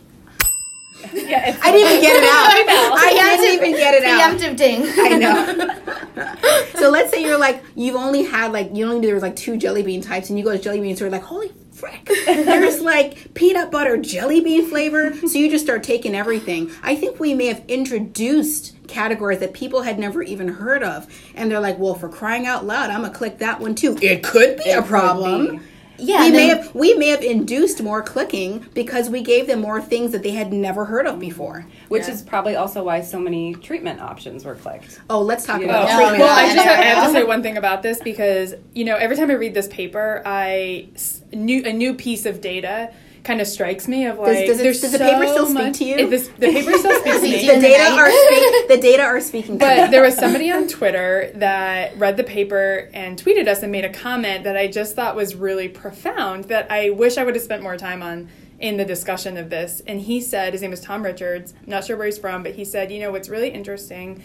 Yeah, I didn't even get it [laughs] out. I didn't even get it out. Preemptive ding. I know. [laughs] so let's say you're like you've only had like you only knew there was like two jelly bean types, and you go to jelly bean store like holy frick, [laughs] there's like peanut butter jelly bean flavor. So you just start taking everything. I think we may have introduced categories that people had never even heard of, and they're like, well, for crying out loud, I'm gonna click that one too. It could be a could problem. be. Yeah, we may have we may have induced more clicking because we gave them more things that they had never heard of before. which is probably also why so many treatment options were clicked. Oh, let's talk You about know. treatment. Well, I just have, I have to say one thing about this because you know every time I read this paper, I s- new a new piece of data kind of strikes me of like does it- there's does the paper still speak much- to you? This, the paper still [laughs] speaks to me. the data are [laughs] speak, the data are speaking. to But there was somebody on Twitter that read the paper and tweeted us and made a comment that I just thought was really profound that I wish I would have spent more time on in the discussion of this. And he said, his name is Tom Richards, I'm not sure where he's from, but he said, you know, what's really interesting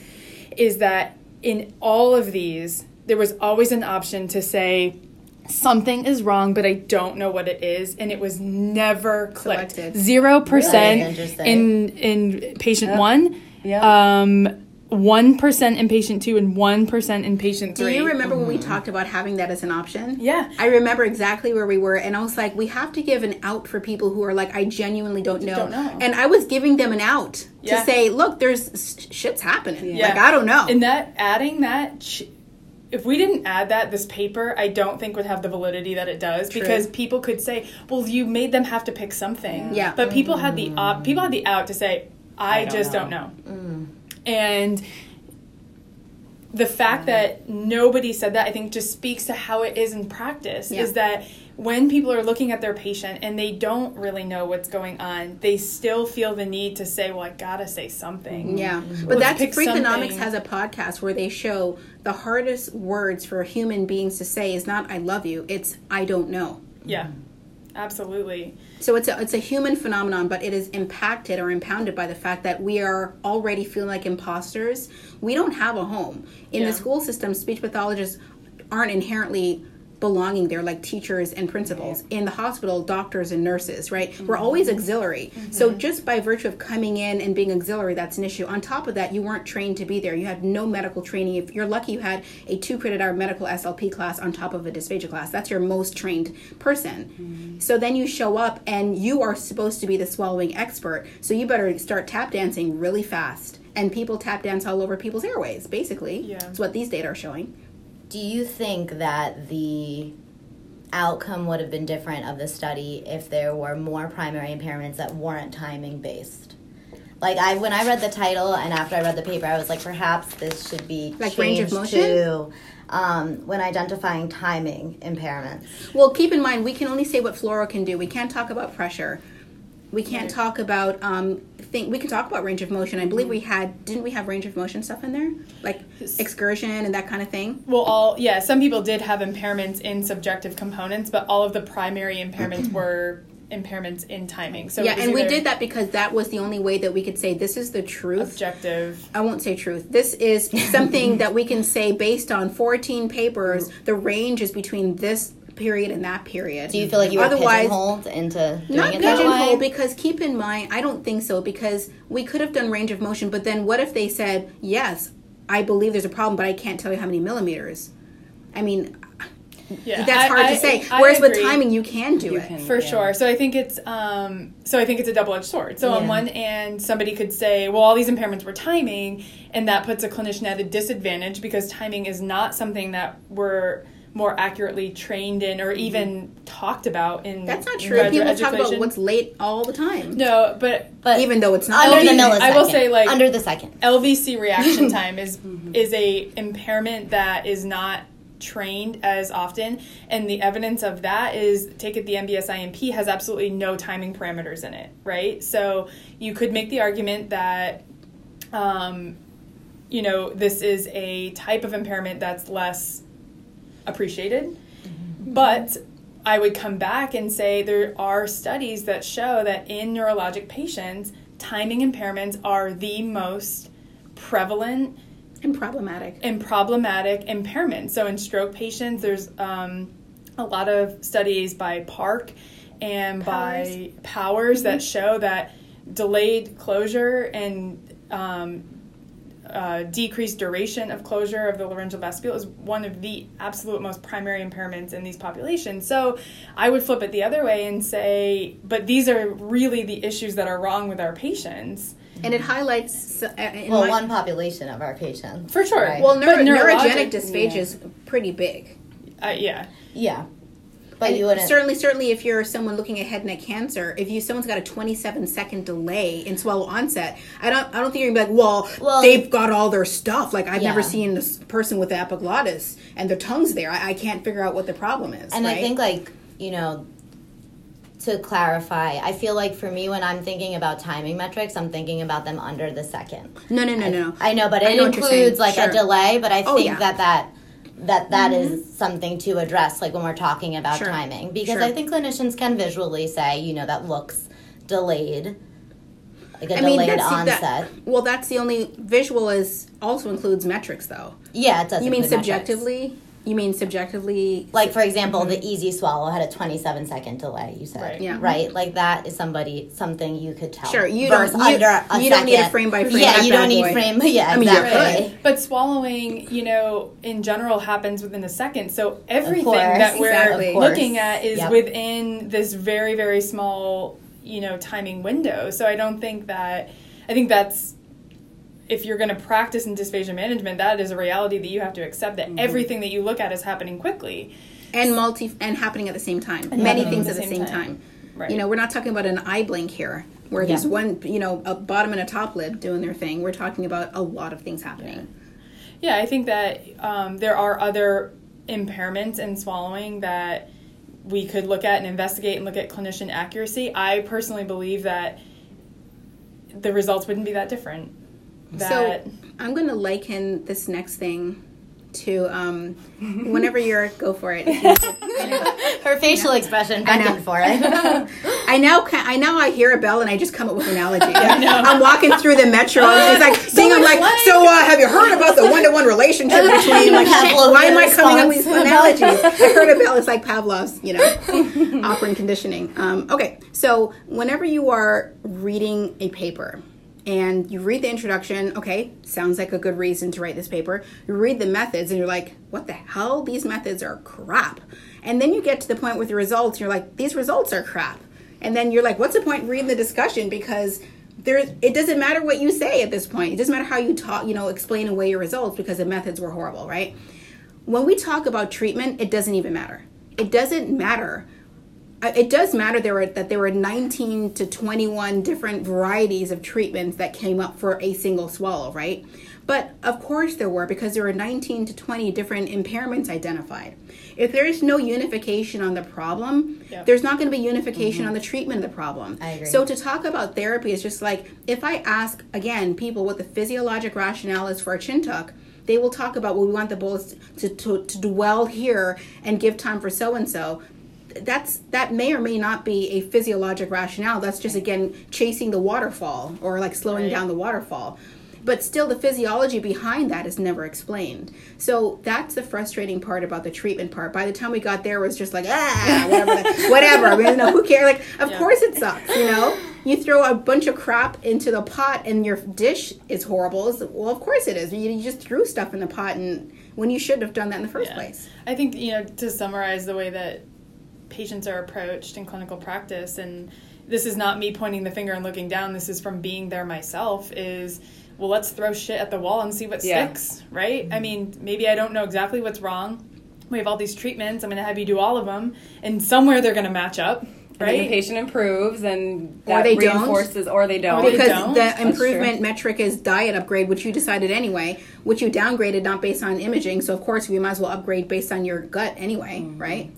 is that in all of these, there was always an option to say, Something is wrong, but I don't know what it is, and it was never clicked. Zero Really percent interesting. in in patient one, Yeah. um, one percent in patient two and one percent in patient three. Do you remember when we talked about having that as an option? Yeah. I remember exactly where we were, and I was like, we have to give an out for people who are like, I genuinely don't know. Don't know. And I was giving them an out Yeah. to say, look, there's s- shit's happening. Yeah. Like I don't know. And that adding that, ch- if we didn't add that, this paper I don't think would have the validity that it does because people could say, "Well, you made them have to pick something." Yeah. But people had the op- mm. people had the out to say, "I, don't just know. don't know," mm. and. The fact mm. that nobody said that, I think, just speaks to how it is in practice. Yeah. Is that when people are looking at their patient and they don't really know what's going on, they still feel the need to say, "Well, I gotta say something." Yeah, Let's but that's pick Freakonomics has a podcast where they show the hardest words for human beings to say is not "I love you," it's "I don't know." Yeah, absolutely. So it's a it's a human phenomenon, but it is impacted or impounded by the fact that we are already feeling like imposters. We don't have a home in Yeah. the school system. Speech pathologists aren't inherently belonging there like teachers and principals in the hospital doctors and nurses right? We're mm-hmm. always auxiliary. Mm-hmm. So just by virtue of coming in and being auxiliary that's an issue. On top of that you weren't trained to be there. You had no medical training. If you're lucky you had a two credit hour medical slp class on top of a dysphagia class. That's your most trained person. Mm-hmm. So then you show up and you are supposed to be the swallowing expert. So you better start tap dancing really fast. And people tap dance all over people's airways basically. Yeah. that's what these data are showing Do you think that the outcome would have been different of the study if there were more primary impairments that weren't timing based? Like I, when I read the title and after I read the paper, I was like, perhaps this should be Like changed range of motion? to um, when identifying timing impairments. Well, keep in mind, we can only say what fluoro can do. We can't talk about pressure. We can't talk about um, think. We can talk about range of motion. I believe we had didn't we have range of motion stuff in there, like excursion and that kind of thing. Well, all yeah, some people did have impairments in subjective components, but all of the primary impairments [clears throat] were impairments in timing. So yeah, and we did that because that was the only way that we could say this is the truth. objective. I won't say truth. This is [laughs] something that we can say based on 14 papers. The range is between this period and that period. Do you feel like you were Otherwise- pigeonholed into doing Not it that pigeonhole way? because keep in mind, I don't think so because we could have done range of motion, but then what if they said, yes, I believe there's a problem, but I can't tell you how many millimeters? I mean, Yeah, that's hard I- to say. I Whereas with timing, you can do it. can- For Yeah. sure. So I think it's um so I think it's a double edged sword. So on one end somebody could say, well all these impairments were timing and that puts a clinician at a disadvantage because timing is not something that we're more accurately trained in or even talked about in That's not true. People talk about what's late all the time. No, but But Even though it's not. under the millisecond. I will say, like- under the second. LVC reaction [laughs] time is is a impairment that is not trained as often and the evidence of that is take it the MBS IMP has absolutely no timing parameters in it right so you could make the argument that um, you know this is a type of impairment that's less appreciated but I would come back and say there are studies that show that in neurologic patients, timing impairments are the most prevalent And problematic. and problematic impairment. So in stroke patients, there's um, a lot of studies by Park and by Powers that show that delayed closure and um, uh, decreased duration of closure of the laryngeal vestibule is one of the absolute most primary impairments in these populations. So I would flip it the other way and say, but these are really the issues that are wrong with our patients. And it highlights. Uh, in Well, my- one population of our patients. For sure. Right. Well, neuro, neurogenic dysphagia yeah. is pretty big. Uh, yeah. yeah. But And you wouldn't. certainly, certainly, if you're someone looking at head and neck cancer, if you someone's got a 27 second delay in swallow onset, I don't, I don't think you're gonna be like, well, Well- they've got all their stuff. Like I've never seen this person with the epiglottis and their tongue's there. I, I can't figure out what the problem is. And I think, like, you know, to clarify, I feel like for me, when I'm thinking about timing metrics, I'm thinking about them under the second. no, no, no, no. I know, but it know what you're saying. includes like Sure. a delay. But I Oh, think yeah. Mm-hmm. that that that that is mm-hmm. something to address, like when we're talking about Sure. timing, because Sure. I think clinicians can visually say, you know, that looks delayed, like a I mean, delayed that's onset. that. Well, that's the only visual is also includes metrics though. yeah, it does. You mean subjectively metrics. Subjectively? You mean subjectively? Like for example, the easy swallow had a 27 second delay. You said, Right. Mm-hmm. Yeah. right? Like that is somebody something you could tell. Sure, you don't- you- under a you don't need a frame by frame Yeah, you don't need boy. frame. [laughs] Yeah, I mean, you exactly. could. But swallowing, you know, in general happens within a second. So everything course, that we're exactly. Looking at is Yep. within this very, very small, you know, timing window. So I don't think that, I think that's, if you're going to practice in dysphagia management, that is a reality that you have to accept that everything that you look at is happening quickly. and multi and happening at the same time. Many things at the same same time. time. Right. You know, we're not talking about an eye blink here, where there's one, you know, a bottom and a top lip doing their thing. We're talking about a lot of things happening. Yeah, I think that um, there are other impairments in swallowing that we could look at and investigate and look at clinician accuracy. I personally believe that the results wouldn't be that different. That So I'm going to liken this next thing to um, whenever you're go for it. [laughs] [laughs] Her facial expression beckoned for it. [laughs] I now I now I hear a bell and I just come up with an analogy. I'm walking through the metro and it's like seeing I'm like, so uh, have you heard about the one to one relationship between like why am I coming up with these analogies? I heard a bell. It's like Pavlov's, you know, operant conditioning. Um, okay, so whenever you are reading a paper. And you read the introduction, okay, sounds like a good reason to write this paper. You read the methods and you're like, what the hell? These methods are crap. And then you get to the point with the results, you're like, these results are crap. And then you're like, what's the point reading the discussion? Because there, it doesn't matter what you say at this point. It doesn't matter how you talk, you know, explain away your results because the methods were horrible, right? When we talk about treatment, it doesn't even matter. It doesn't matter it does matter there were that there were 19 to 21 different varieties of treatments that came up for a single swallow, right? But of course there were because there were 19 to 20 different impairments identified. If there is no unification on the problem, Yep. there's not going to be unification mm-hmm. on the treatment of the problem. I agree. So to talk about therapy is just like if I ask again people what the physiologic rationale is for a chin tuck, they will talk about well we want the bolus to, to, to dwell here and give time for so and so. That's that may or may not be a physiologic rationale. That's just again chasing the waterfall or like slowing Right. down the waterfall. But still, the physiology behind that is never explained. So that's the frustrating part about the treatment part. By the time we got there, it was just like ah, whatever, [laughs] whatever. I mean, who cares? Like, of Yeah. course it sucks. You know, you throw a bunch of crap into the pot and your dish is horrible. It's- Well, of course it is. You, you just threw stuff in the pot, and when you should have done that in the first Yeah. place. I think you know to summarize the way that patients are approached in clinical practice, and this is not me pointing the finger and looking down. This is from being there myself. Is well, let's throw shit at the wall and see what Yeah. sticks, right? I mean, maybe I don't know exactly what's wrong. We have all these treatments. I'm going to have you do all of them, and somewhere they're going to match up, And then the right? patient improves, and Or that they don't. reinforces, or they don't. Or they because don't. the That's improvement metric is diet upgrade, which you decided anyway, which you downgraded not based on imaging. So of course we might as well upgrade based on your gut anyway, Mm-hmm. right?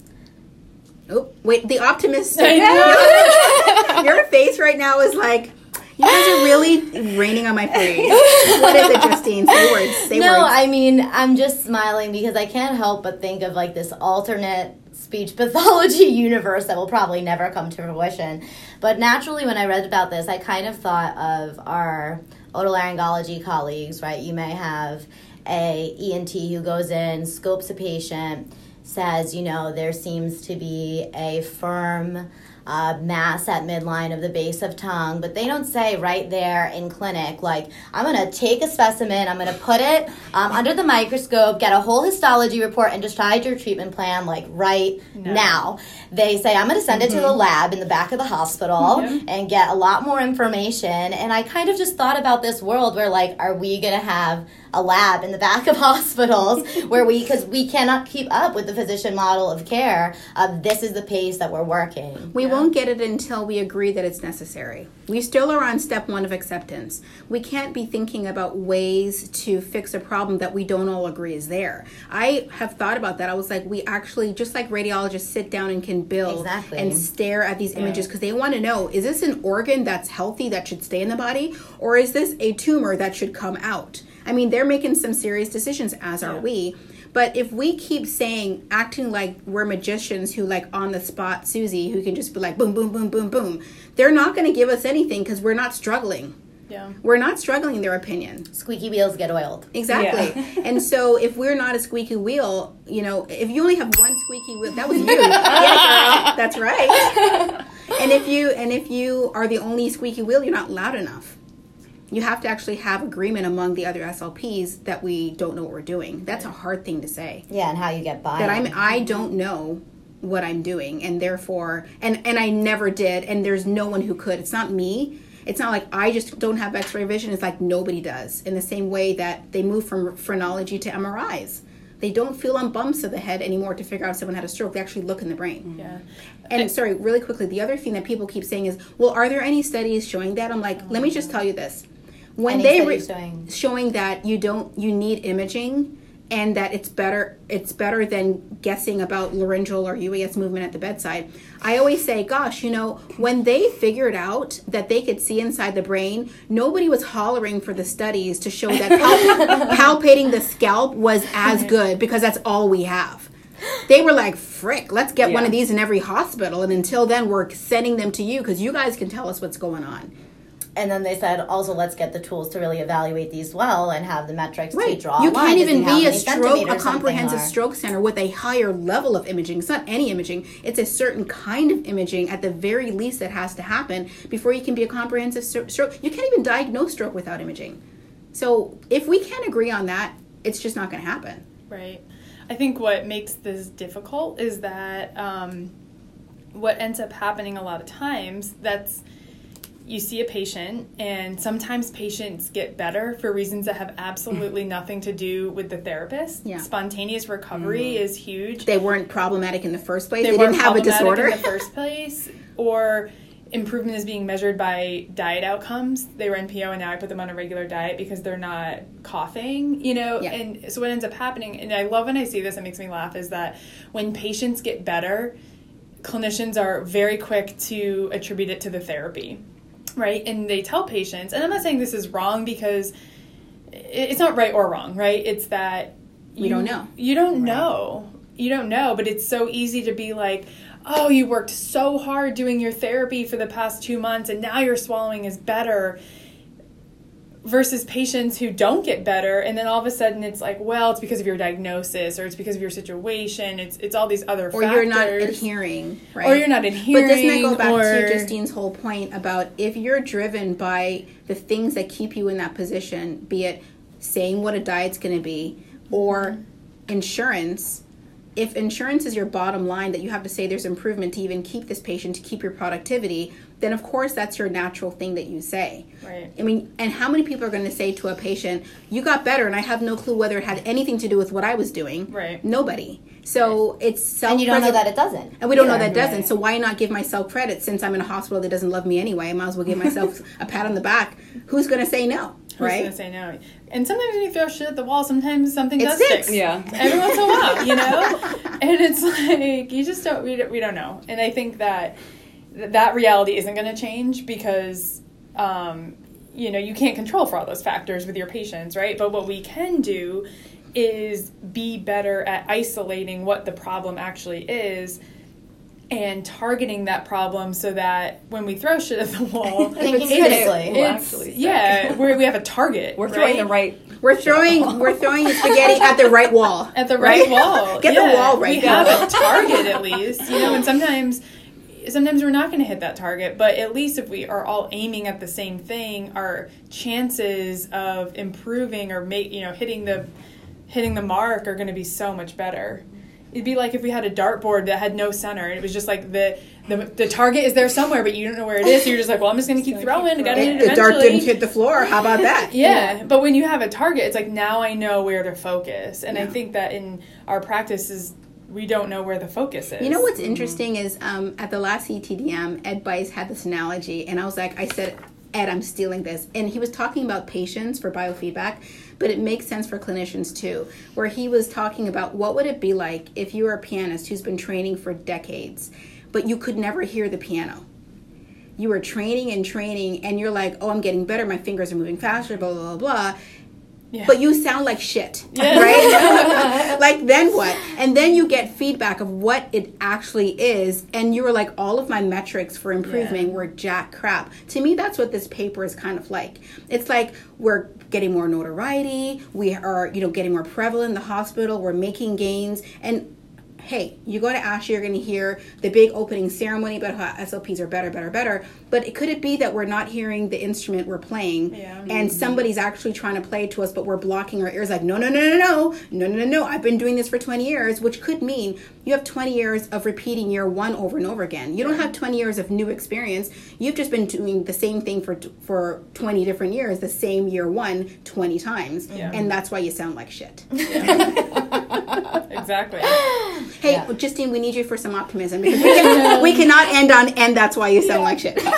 Oh wait, the optimist. [laughs] Your face right now is like you guys are really raining on my parade. What is it, Justine? Say words. Say no, words. I mean, I'm just smiling because I can't help but think of like this alternate speech [laughs] pathology universe that will probably never come to fruition. But naturally, when I read about this, I kind of thought of our otolaryngology colleagues, right? You may have a ENT who goes in, scopes a patient, says, you know, there seems to be a firm uh, mass at midline of the base of tongue, but they don't say right there in clinic, like, I'm going to take a specimen, I'm going to put it um, under the microscope, get a whole histology report, and decide your treatment plan, like, right No. now. They say, I'm going to send it to the lab in the back of the hospital and get a lot more information. And I kind of just thought about this world where, like, are we going to have a lab in the back of [laughs] hospitals where we, because we cannot keep up with the physician model of care, of this is the pace that we're working. We won't get it until we agree that it's necessary. We still are on step one of acceptance. We can't be thinking about ways to fix a problem that we don't all agree is there. I have thought about that. I was like, we actually, just like radiologists sit down and can build Exactly. and stare at these images because they want to know is this an organ that's healthy that should stay in the body or is this a tumor that should come out? I mean, they're making some serious decisions, as are we. But if we keep saying, acting like we're magicians who, like, on the spot Susie, who can just be like, boom, boom, boom, boom, boom, they're not going to give us anything because we're not struggling. yeah. We're not struggling in their opinion. Squeaky wheels get oiled. Exactly. and so if we're not a squeaky wheel, you know, if you only have one squeaky wheel, that was you. [laughs] yeah, girl, that's right. And if you and if you are the only squeaky wheel, you're not loud enough. You have to actually have agreement among the other SLPs that we don't know what we're doing. That's a hard thing to say. Yeah, and how you get by. That I'm I don't know what I'm doing and therefore and and I never did and there's no one who could. It's not me. It's not like I just don't have x-ray vision. It's like nobody does. In the same way that they move from phrenology to MRIs. They don't feel on bumps of the head anymore to figure out if someone had a stroke. They actually look in the brain. Yeah. And sorry, really quickly, the other thing that people keep saying is, "Well, are there any studies showing that?" I'm like, let me just tell you this: when they studies re- showing- showing that you don't you need imaging and that it's better it's better than guessing about laryngeal or UES movement at the bedside. I always say, gosh, you know, when they figured out that they could see inside the brain, nobody was hollering for the studies to show that [laughs] pal- palpating the scalp was as good because that's all we have. They were like, frick, let's get one of these in every hospital. And until then, we're sending them to you because you guys can tell us what's going on. And then they said also let's get the tools to really evaluate these well and have the metrics to Right. draw. You a line can't even be a stroke, a comprehensive stroke center with a higher level of imaging. It's not any imaging. It's a certain kind of imaging at the very least that has to happen before you can be a comprehensive stroke. You can't even diagnose stroke without imaging. So if we can't agree on that, it's just not going to happen. Right. I think what makes this difficult is that um, what ends up happening a lot of times that's you see a patient, and sometimes patients get better for reasons that have absolutely mm. nothing to do with the therapist. Yeah. Spontaneous recovery mm. is huge. They weren't problematic in the first place. They, weren't didn't have a disorder. in the first [laughs] place, or improvement is being measured by diet outcomes. They were NPO, and now I put them on a regular diet because they're not coughing. You know, Yeah. and so what ends up happening, and I love when I see this, it makes me laugh, is that when patients get better, clinicians are very quick to attribute it to the therapy, right? And they tell patients, and I'm not saying this is wrong because it's not right or wrong, right? It's that We don't know. You don't know. You don't know, but it's so easy to be like, oh, you worked so hard doing your therapy for the past two months and now your swallowing is better. Versus patients who don't get better, and then all of a sudden it's like, well, it's because of your diagnosis, or it's because of your situation. It's it's all these other factors. or factors. you're not adhering, right? Or you're not adhering. But doesn't that go back or, to Justine's whole point about if you're driven by the things that keep you in that position, be it saying what a diet's going to be or mm-hmm. insurance? If insurance is your bottom line that you have to say there's improvement to even keep this patient to keep your productivity, then of course that's your natural thing that you say. Right. I mean, and how many people are going to say to a patient, "You got better," and I have no clue whether it had anything to do with what I was doing? Right. Nobody. So it's self. And you don't know that it doesn't. And we don't know either. that doesn't. So why not give myself credit since I'm in a hospital that doesn't love me anyway? I might as well give myself [laughs] a pat on the back. Who's going to say no? Who's right? gonna say no? And sometimes when you throw shit at the wall, sometimes something It does sticks. stick. Yeah. Every once in a while, you know. [laughs] and it's like you just don't. We don't, we don't know. And I think that th- that reality isn't going to change because um, you know you can't control for all those factors with your patients, right? But what we can do is be better at isolating what the problem actually is. And targeting that problem so that when we throw shit at the wall, [laughs] Thinking it's- critically. Will it's- actually stick. yeah, we have a target. We're throwing right? the right. We're throwing we're throwing the spaghetti at the right wall. at the right, wall. Get the wall right. We have a target at least, you know. And sometimes, sometimes we're not going to hit that target, but at least if we are all aiming at the same thing, our chances of improving or make you know hitting the hitting the mark are going to be so much better. It'd be like if we had a dartboard that had no center, and it was just like the the, the target is there somewhere, but you don't know where it is. So you're just like, well, I'm just going [laughs] to keep throwing. I got to it the dart didn't hit the floor. How about [laughs] that? Yeah, but when you have a target, it's like now I know where to focus, and I think that in our practices, we don't know where the focus is. You know what's interesting is um, at the last ETDM, Ed Bice had this analogy, and I was like, I said, Ed, I'm stealing this. And he was talking about patients for biofeedback, but it makes sense for clinicians too, where he was talking about what would it be like if you were a pianist who's been training for decades, but you could never hear the piano. You were training and training, and you're like, oh, I'm getting better, my fingers are moving faster, blah, blah, blah, blah. Yeah. But you sound like shit, [laughs] right? [laughs] like then what? And then you get feedback of what it actually is, and you were like, all of my metrics for improvement Yeah. were jack crap. To me, that's what this paper is kind of like. It's like we're getting more notoriety, we are, you know, getting more prevalent in the hospital, we're making gains, and hey, you go to ASH, you're going to hear the big opening ceremony about how SLPs are better, better, better. But it, could it be that we're not hearing the instrument we're playing, Yeah. and mm-hmm. somebody's actually trying to play to us, but we're blocking our ears? Like, no, no, no, no, no, no, no, no, no. I've been doing this for 20 years, which could mean you have 20 years of repeating year one over and over again. You don't have 20 years of new experience. You've just been doing the same thing for for 20 different years, the same year one 20 times, Yeah. and that's why you sound like shit. [laughs] [laughs] exactly. Hey, Yeah. Justine, we need you for some optimism because [laughs] we, can, we cannot end on and that's why you sound like shit. [laughs]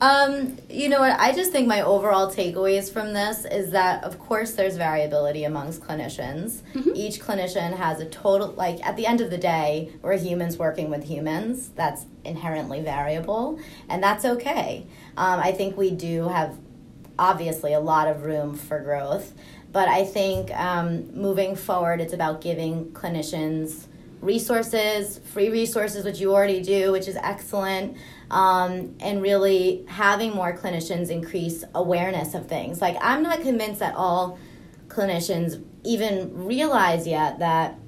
Um, you know what? I just think my overall takeaways from this is that, of course, there's variability amongst clinicians. Each clinician has a total, like, at the end of the day, we're humans working with humans. That's inherently variable, and that's okay. Um, I think we do have, obviously, a lot of room for growth, but I think um, moving forward, it's about giving clinicians resources, free resources, which you already do, which is excellent, um, and really having more clinicians increase awareness of things. Like, I'm not convinced that all clinicians even realize yet that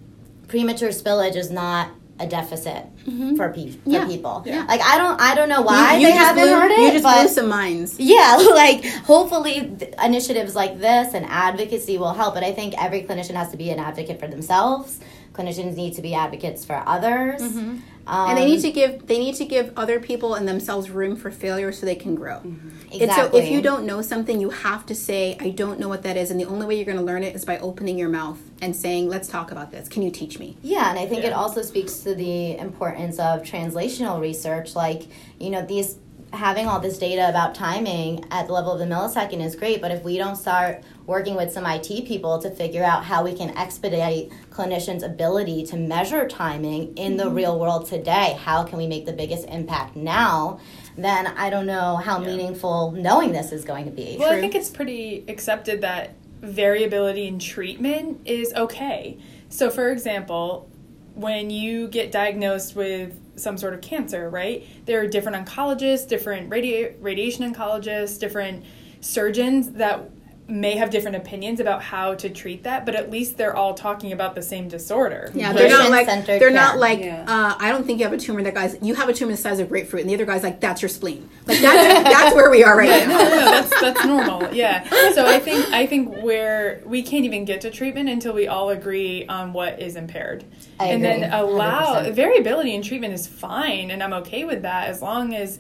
premature spillage is not a deficit for, pe- for Mm-hmm. Yeah. people. Yeah. Like, I don't, I don't know why you they haven't blew, heard it, You just but blew some minds. yeah, [laughs] like hopefully th- initiatives like this and advocacy will help. But I think every clinician has to be an advocate for themselves. Clinicians need to be advocates for others. And they need to um, give they need to give other people and themselves room for failure so they can grow. Mm-hmm. And so if you don't know something, you have to say, I don't know what that is. And the only way you're going to learn it is by opening your mouth and saying, let's talk about this. Can you teach me? Yeah, and I think it also speaks to the importance of translational research. Like, you know, these having all this data about timing at the level of the millisecond is great, but if we don't start working with some IT people to figure out how we can expedite clinicians' ability to measure timing in the mm-hmm. real world today, how can we make the biggest impact now? Then I don't know how meaningful knowing this is going to be. Well, I think it's pretty accepted that variability in treatment is okay. So, for example, when you get diagnosed with some sort of cancer, right? There are different oncologists, different radi- radiation oncologists, different surgeons that may have different opinions about how to treat that, but at least they're all talking about the same disorder. Yeah, they're not like they're not like Yeah. uh, I don't think you have a tumor. That guy's you have a tumor the size of grapefruit, and the other guy's like that's your spleen. Like that's [laughs] that's where we are right now. no, no, that's that's normal. Yeah. So I think I think where we can't even get to treatment until we all agree on what is impaired, I and then allow 100%. variability in treatment is fine, and I'm okay with that as long as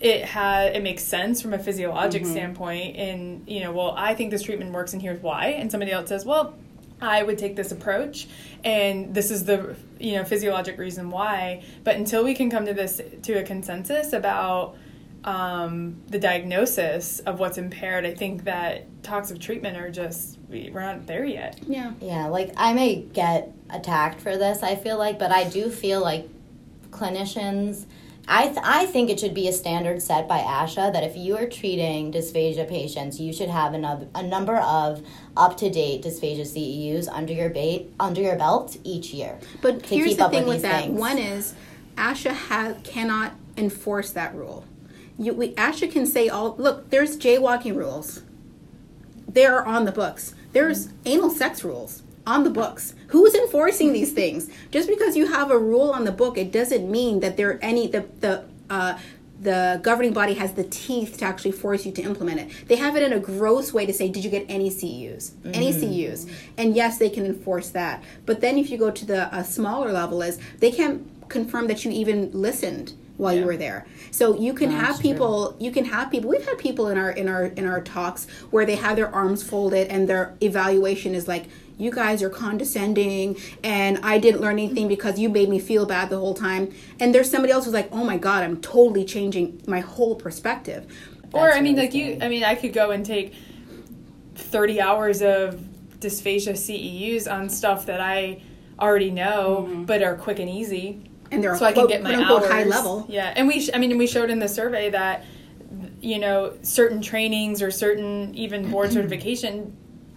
it has it makes sense from a physiologic Mm-hmm. standpoint. And you know, well, I think this treatment works, and here's why. And somebody else says, well. I would take this approach, and this is the you know physiologic reason why. But until we can come to this to a consensus about um, the diagnosis of what's impaired, I think that talks of treatment are just we, we're not there yet. Yeah. Yeah, like I may get attacked for this, I feel like, but I do feel like clinicians. I, th- I think it should be a standard set by ASHA that if you are treating dysphagia patients, you should have another, a number of up to date dysphagia CEUs under your bait under your belt each year. But here's keep the up thing with with that. things. One is ASHA ha- cannot enforce that rule. You, we, ASHA can say all look. There's jaywalking rules. They are on the books. There's mm-hmm. anal sex rules on the books. Who's enforcing these things? Just because you have a rule on the book, it doesn't mean that there are any the the uh, the governing body has the teeth to actually force you to implement it. They have it in a gross way to say, did you get any CUs? Any CUs? And yes, they can enforce that. But then if you go to the uh, smaller level, is they can't confirm that you even listened while you were there. So you can have people. You can have people. We've had people in our in our in our talks where they have their arms folded and their evaluation is like. You guys are condescending, and I didn't learn anything because you made me feel bad the whole time. And there's somebody else who's like, "Oh my god, I'm totally changing my whole perspective." or I mean, like you. I mean, I could go and take thirty hours of dysphagia CEUs on stuff that I already know, mm-hmm. but are quick and easy. And they're so I can get my quote-unquote hours high level. Yeah, and we, sh- I mean, we showed in the survey that you know certain trainings or certain even board [clears throat] certification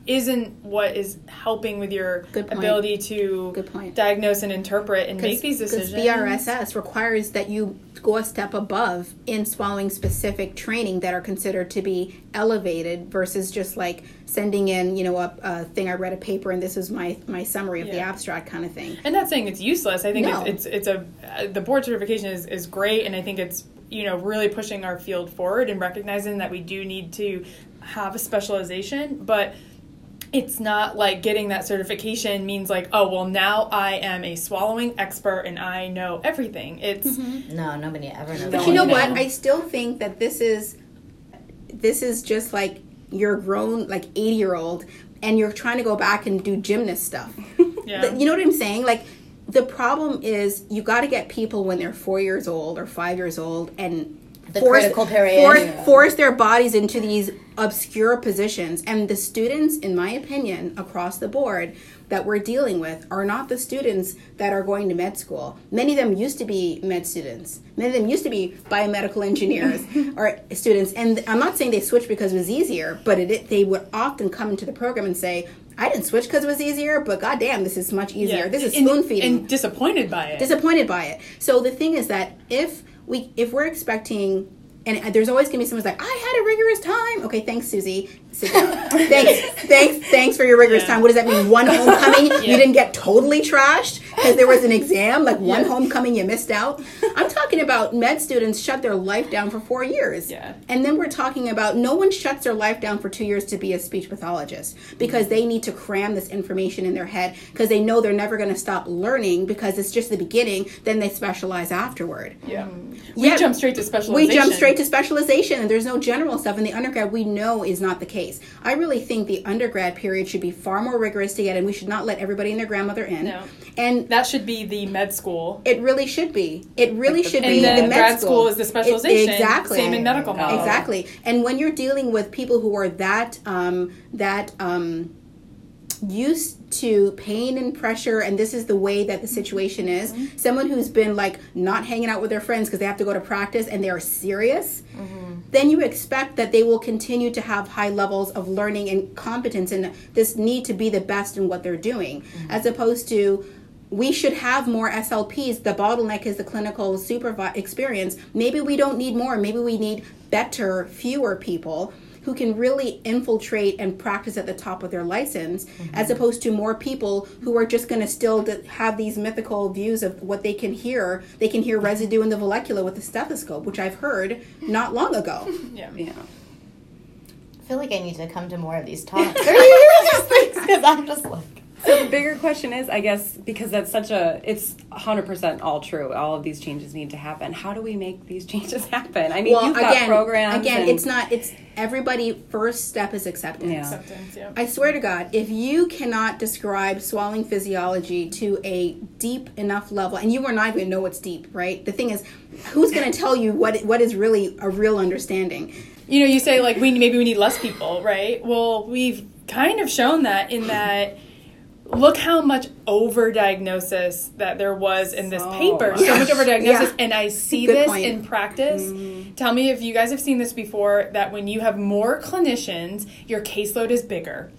isn't what is helping with your ability to diagnose and interpret and make these Because decisions. BRSS requires that you go a step above in swallowing specific training that are considered to be elevated versus just like sending in, you know, a, a thing I read a paper and this is my my summary of the abstract kind of thing. And not saying it's useless. I think No. it's, it's it's a uh, the board certification is, is great, and I think it's you know really pushing our field forward and recognizing that we do need to have a specialization, but it's not like getting that certification means like oh well now I am a swallowing expert and I know everything. It's mm-hmm. No, nobody ever knows. But you know No, what? I still think that this is this is just like you're grown like 80 year old and you're trying to go back and do gymnast stuff. [laughs] Yeah. You know what I'm saying? Like the problem is you got to get people when they're 4 years old or 5 years old and The critical period. Force, Yeah. force their bodies into these obscure positions. And the students, in my opinion, across the board that we're dealing with are not the students that are going to med school. Many of them used to be med students. Many of them used to be biomedical engineers [laughs] or students. And I'm not saying they switched because it was easier, but it, they would often come into the program and say, I didn't switch because it was easier, but goddamn, this is much easier. yeah. This is spoon feeding and disappointed by it. disappointed by it. So the thing is that if we if we're expecting and there's always gonna be someone's like, I had a rigorous time. Okay, thanks, Susie. Sit down. thanks, thanks, thanks for your rigorous Yeah. time. What does that mean? One homecoming, [laughs] Yeah. you didn't get totally trashed. because there was an exam, like one Yeah. homecoming you missed out. I'm talking about med students shut their life down for four years. Yeah. And then we're talking about no one shuts their life down for two years to be a speech pathologist because they need to cram this information in their head because they know they're never going to stop learning because it's just the beginning. Then they specialize afterward. Yeah. Mm-hmm. We Yeah. jump straight to specialization. We jump straight to specialization, and there's no general stuff. In the undergrad, we know is not the case. I really think the undergrad period should be far more rigorous to get in. We should not let everybody and their grandmother in. No. And That should be the med school. it really should be. It really should And be then the med grad school. school is the specialization. It- exactly. Same in medical model. Exactly. And when you're dealing with people who are that um, that um, used to pain and pressure and this is the way that the situation is someone who's been like not hanging out with their friends because they have to go to practice and they are serious then you expect that they will continue to have high levels of learning and competence and this need to be the best in what they're doing mm-hmm. as opposed to we should have more SLPs. The bottleneck is the clinical supervi- experience. Maybe we don't need more. Maybe we need better, fewer people who can really infiltrate and practice at the top of their license, as mm-hmm. opposed to more people who are just going to still have these mythical views of what they can hear. They can hear mm-hmm. residue in the vallecula with a stethoscope, which I've heard not long ago. [laughs] Yeah. Yeah. I feel like I need to come to more of these talks. [laughs] Because I'm just like, So the bigger question is, I guess, because that's such a, it's 100% all true. All of these changes need to happen. How do we make these [laughs] changes happen? I mean, well, you've got again, programs. again, and- it's not. It's everybody. First step is acceptance. Yeah. Acceptance, yeah. I swear to God, if you cannot describe swallowing physiology to a deep enough level, and you are not even gonna know what's deep, right? The thing is, who's going to tell you what what is really a real understanding? you know, you say like we maybe we need less people, right? Well, we've kind of shown that in that look how much overdiagnosis that there was in this So paper. So much. overdiagnosis, Yeah. and I see Good this point. in practice. Mm-hmm. Tell me if you guys have seen this before. That when you have more clinicians, your caseload is bigger.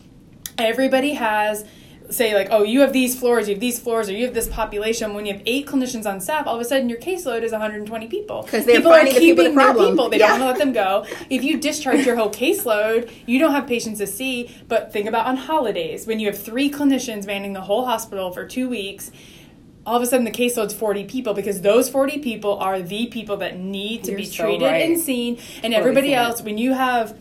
Everybody has. Say like, oh, you have these floors, you have these floors, or you have this population. When you have eight clinicians on staff, all of a sudden your caseload is 120 people 'Cause they're people are finding the people keeping the their people. They Yeah. don't want to let them go. If you discharge your whole caseload, you don't have patients to see. But think about on holidays when you have three clinicians manning the whole hospital for two weeks. All of a sudden, the caseload's 40 people because those 40 people are the people that need to You're be so treated right. and seen. And everybody else, when you have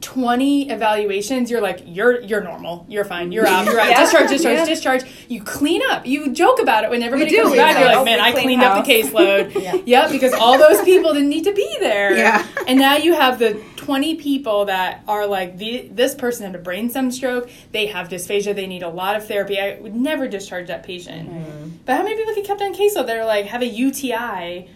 20 evaluations, you're like, you're you're normal. You're fine. You're out. You're out. [laughs] Yeah. Discharge, discharge, Yeah. discharge. You clean up. You joke about it when everybody comes back. You're like, man, I clean cleaned up the caseload. [laughs] Yeah. Yep, because all those people didn't need to be there. Yeah. And now you have the 20 people that are like, the, this person had a brain stem stroke. They have dysphagia. They need a lot of therapy. I would never discharge that patient. But how many people get kept on caseload that are like, have a UTI?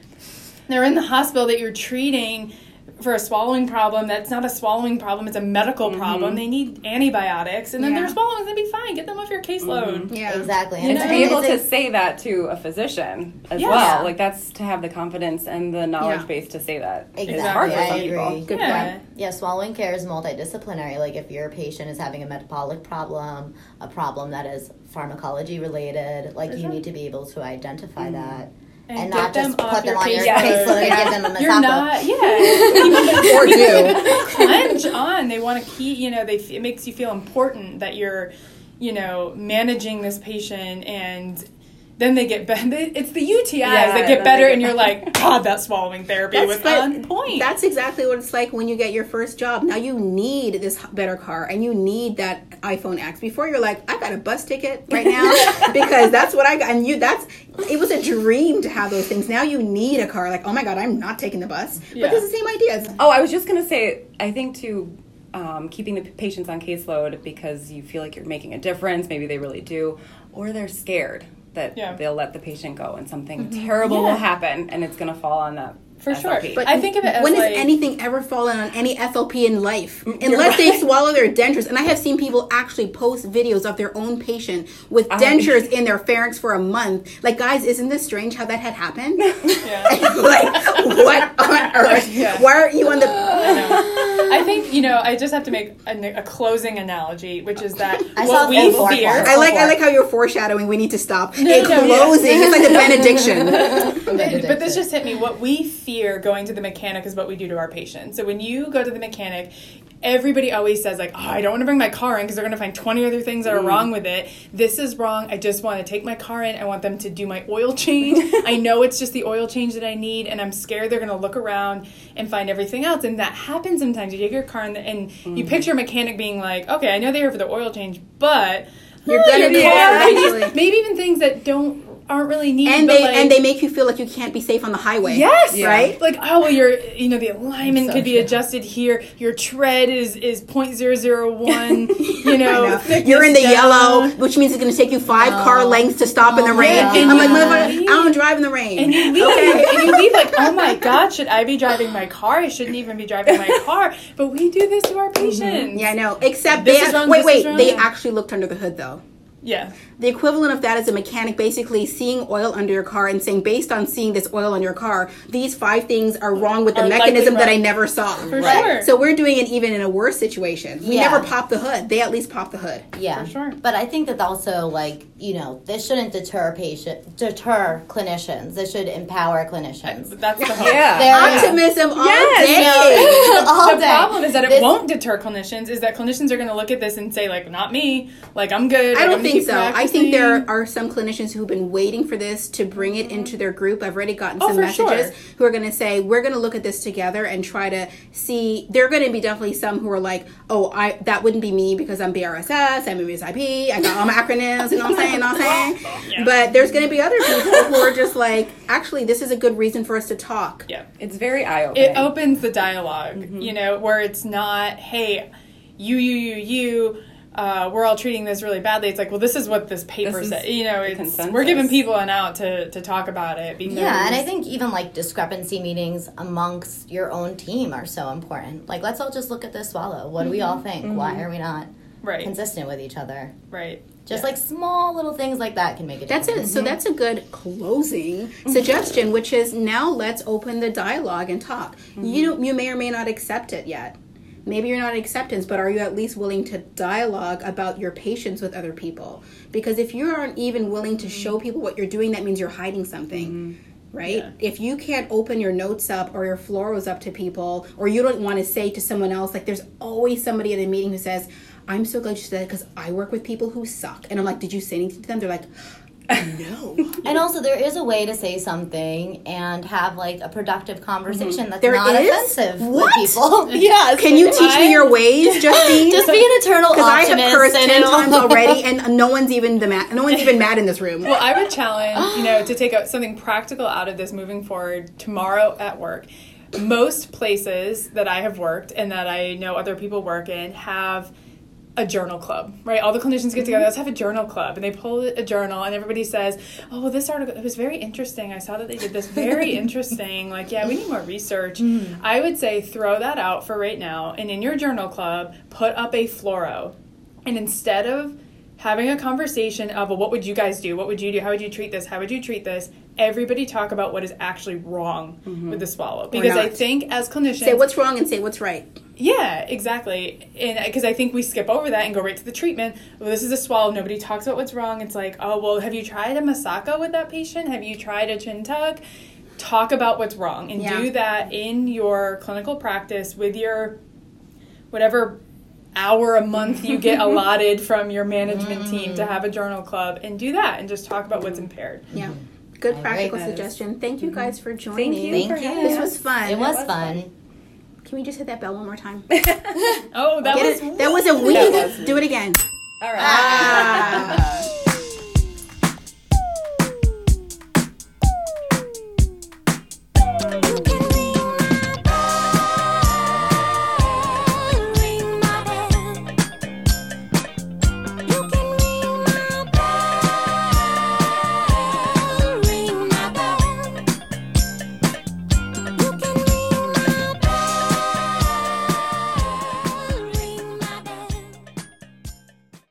They're in the hospital that you're treating for a swallowing problem that's not a swallowing problem it's a medical mm-hmm. problem they need antibiotics and then Yeah. they're swallowing they'll be fine get them off your caseload mm-hmm. Yeah, exactly. You and to be able to say that to a physician as Yeah. well, like that's to have the confidence and the knowledge Yeah. base to say that. It's Exactly, hard for I some agree. people. Good Yeah. point. Yeah, swallowing care is multidisciplinary. Like if your patient is having a metabolic problem, a problem that is pharmacology related, like For you sure. need to be able to identify mm-hmm. that. And And, not just them off put them your on your caseload. caseload Yeah. and give them a you're Masako. not yeah [laughs] or do. [laughs] clench on. They want to keep, you know, they it makes you feel important that you're, you know, managing this patient and then they get better. It's the UTIs Yeah, that get better, get and you're like, God, that swallowing therapy was but on point. That's exactly what it's like when you get your first job. Now you need this better car and you need that iPhone X. Before you're like, I got a bus ticket right now [laughs] because that's what I got. And you, that's it was a dream to have those things. Now you need a car. Like, oh my god, I'm not taking the bus. Yeah. But it's the same idea. Oh, I was just gonna say, I think to um, keeping the patients on caseload because you feel like you're making a difference. Maybe they really do, or they're scared that Yeah. they'll let the patient go and something terrible Yeah. will happen, and it's gonna fall on that. For sure. But I think of it as when like- has anything ever fallen on any SLP in life? Unless they swallow their dentures. And I have seen people actually post videos of their own patient with dentures in their pharynx for a month. Like, guys, isn't this strange how that had happened? Yeah. [laughs] like, what on earth? Yeah. Why are you on the. I think you know. I just have to make a, a closing analogy, which is that I what we that before. fear. I like I like how you're foreshadowing. We need to stop. no, a no, yeah. closing. It's like a [laughs] benediction. But, but this just hit me. What we fear going to the mechanic is what we do to our patients. So when you go to the mechanic, everybody always says like, "Oh, I don't want to bring my car in because they're going to find 20 other things that are mm. wrong with it. This is wrong. I just want to take my car in. I want them to do my oil change. [laughs] I know it's just the oil change that I need and I'm scared they're going to look around and find everything else." And that happens sometimes. You take your car in the, and you mm. picture a mechanic being like, "Okay, I know they're here for the oil change, but You're gonna your be car there may just- eventually." maybe even things that don't aren't really needed and but, they like, and they make you feel like you can't be safe on the highway. Yes, right. Like, oh well, your you know the alignment So could be true. adjusted here. Your tread is is point zero zero one. [laughs] You know, know. You're in the down. yellow, which means it's going to take you five car lengths to stop in the Oh, rain. yeah. I'm like, And you "Mother, leave. I don't drive in the rain. And you leave, and you leave like, oh my god, should I be driving my car? I shouldn't even be driving my car. But we do this to our patients. Mm-hmm. Yeah, I know. Except This they is wrong, wait, this wait. is wrong. They actually looked under the hood though. Yeah. The equivalent of that is a mechanic basically seeing oil under your car and saying, based on seeing this oil on your car, these five things are wrong with the Are likely mechanism that I never saw. For sure. So we're doing it even in a worse situation. We Yeah. never pop the hood. They at least pop the hood. Yeah, For sure. But I think that also, like you know, this shouldn't deter patient, deter clinicians. This should empower clinicians. That's the [laughs] hope. Yeah. There is- Optimism all Yes. day. [laughs] all the day. problem is that it This- won't deter clinicians. Is that clinicians are going to look at this and say like, "Not me. Like I'm good." I don't I'm gonna think keep so. I think there are some clinicians who've been waiting for this to bring it into their group. I've already gotten Oh, some for messages sure. who are going to say, "We're going to look at this together and try to see." There are going to be definitely some who are like, "Oh, I that wouldn't be me because I'm BRSS, I'm MSIP, I got all my acronyms, you know what I'm saying? You know what I'm saying?" [laughs] Yeah. But there's going to be other people who are just like, "Actually, this is a good reason for us to talk." Yeah. It's very eye opening. it opens the dialog Mm-hmm. you know where it's not hey you you you you uh, we're all treating this really badly it's like well this is what this paper This said you know it's, we're giving people an out to, to talk about it because Yeah, and I think even like discrepancy meetings amongst your own team are so important. Like, let's all just look at this swallow. What do we all mm-hmm. think? Why mm-hmm. are we not right consistent with each other? right Just Yeah. like small little things like that can make a difference. That's difference. it. So mm-hmm. that's a good closing suggestion, which is now let's open the dialogue and talk. You don't, you may or may not accept it yet. Maybe you're not in acceptance, but are you at least willing to dialogue about your patience with other people? Because if you aren't even willing to show people what you're doing, that means you're hiding something. Mm-hmm. Right? Yeah. If you can't open your notes up or your fluoros up to people, or you don't want to say to someone else, like there's always somebody at a meeting who says, I'm so glad you said that because I work with people who suck. And I'm like, did you say anything to them? They're like, no. [laughs] And also, there is a way to say something and have like a productive mm-hmm. conversation that's There not is? offensive What? with people. [laughs] yes. Can you teach me your ways, Justine? [laughs] Just be an eternal because I have cursed ten times already, and no one's even the ma- no one's even mad in this room. well i would challenge you know [gasps] to take out something practical out of this moving forward tomorrow at work most places that i have worked and that i know other people work in have a journal club, right? All the clinicians get together. Mm-hmm. Let's have a journal club, and they pull a journal, and everybody says, "Oh, well, this article it was very interesting. I saw that they did this very [laughs] interesting. Like, yeah, we need more research." Mm-hmm. I would say throw that out for right now, and in your journal club, put up a fluoro, and instead of having a conversation of, "Well, what would you guys do? What would you do? How would you treat this? How would you treat this?" Everybody talk about what is actually wrong mm-hmm. with the swallow, because I think as clinicians, say what's wrong and say what's right. Yeah, exactly. And uh, because I think we skip over that and go right to the treatment. Well, this is a swallow. Nobody talks about what's wrong. It's like, oh, well, have you tried a Masako with that patient? Have you tried a chin tug? Talk about what's wrong and Yeah. do that in your clinical practice with your whatever hour a month you get [laughs] allotted from your management mm. team to have a journal club and do that and just talk about what's impaired. Yeah, good I practical agree. suggestion. Thank you mm-hmm. guys for joining. Thank you. Thank for you. having This was fun. It was fun. Can we just hit that bell one more time? [laughs] Oh, that Get was it? That was a week. Do it again. All right. Ah. [laughs]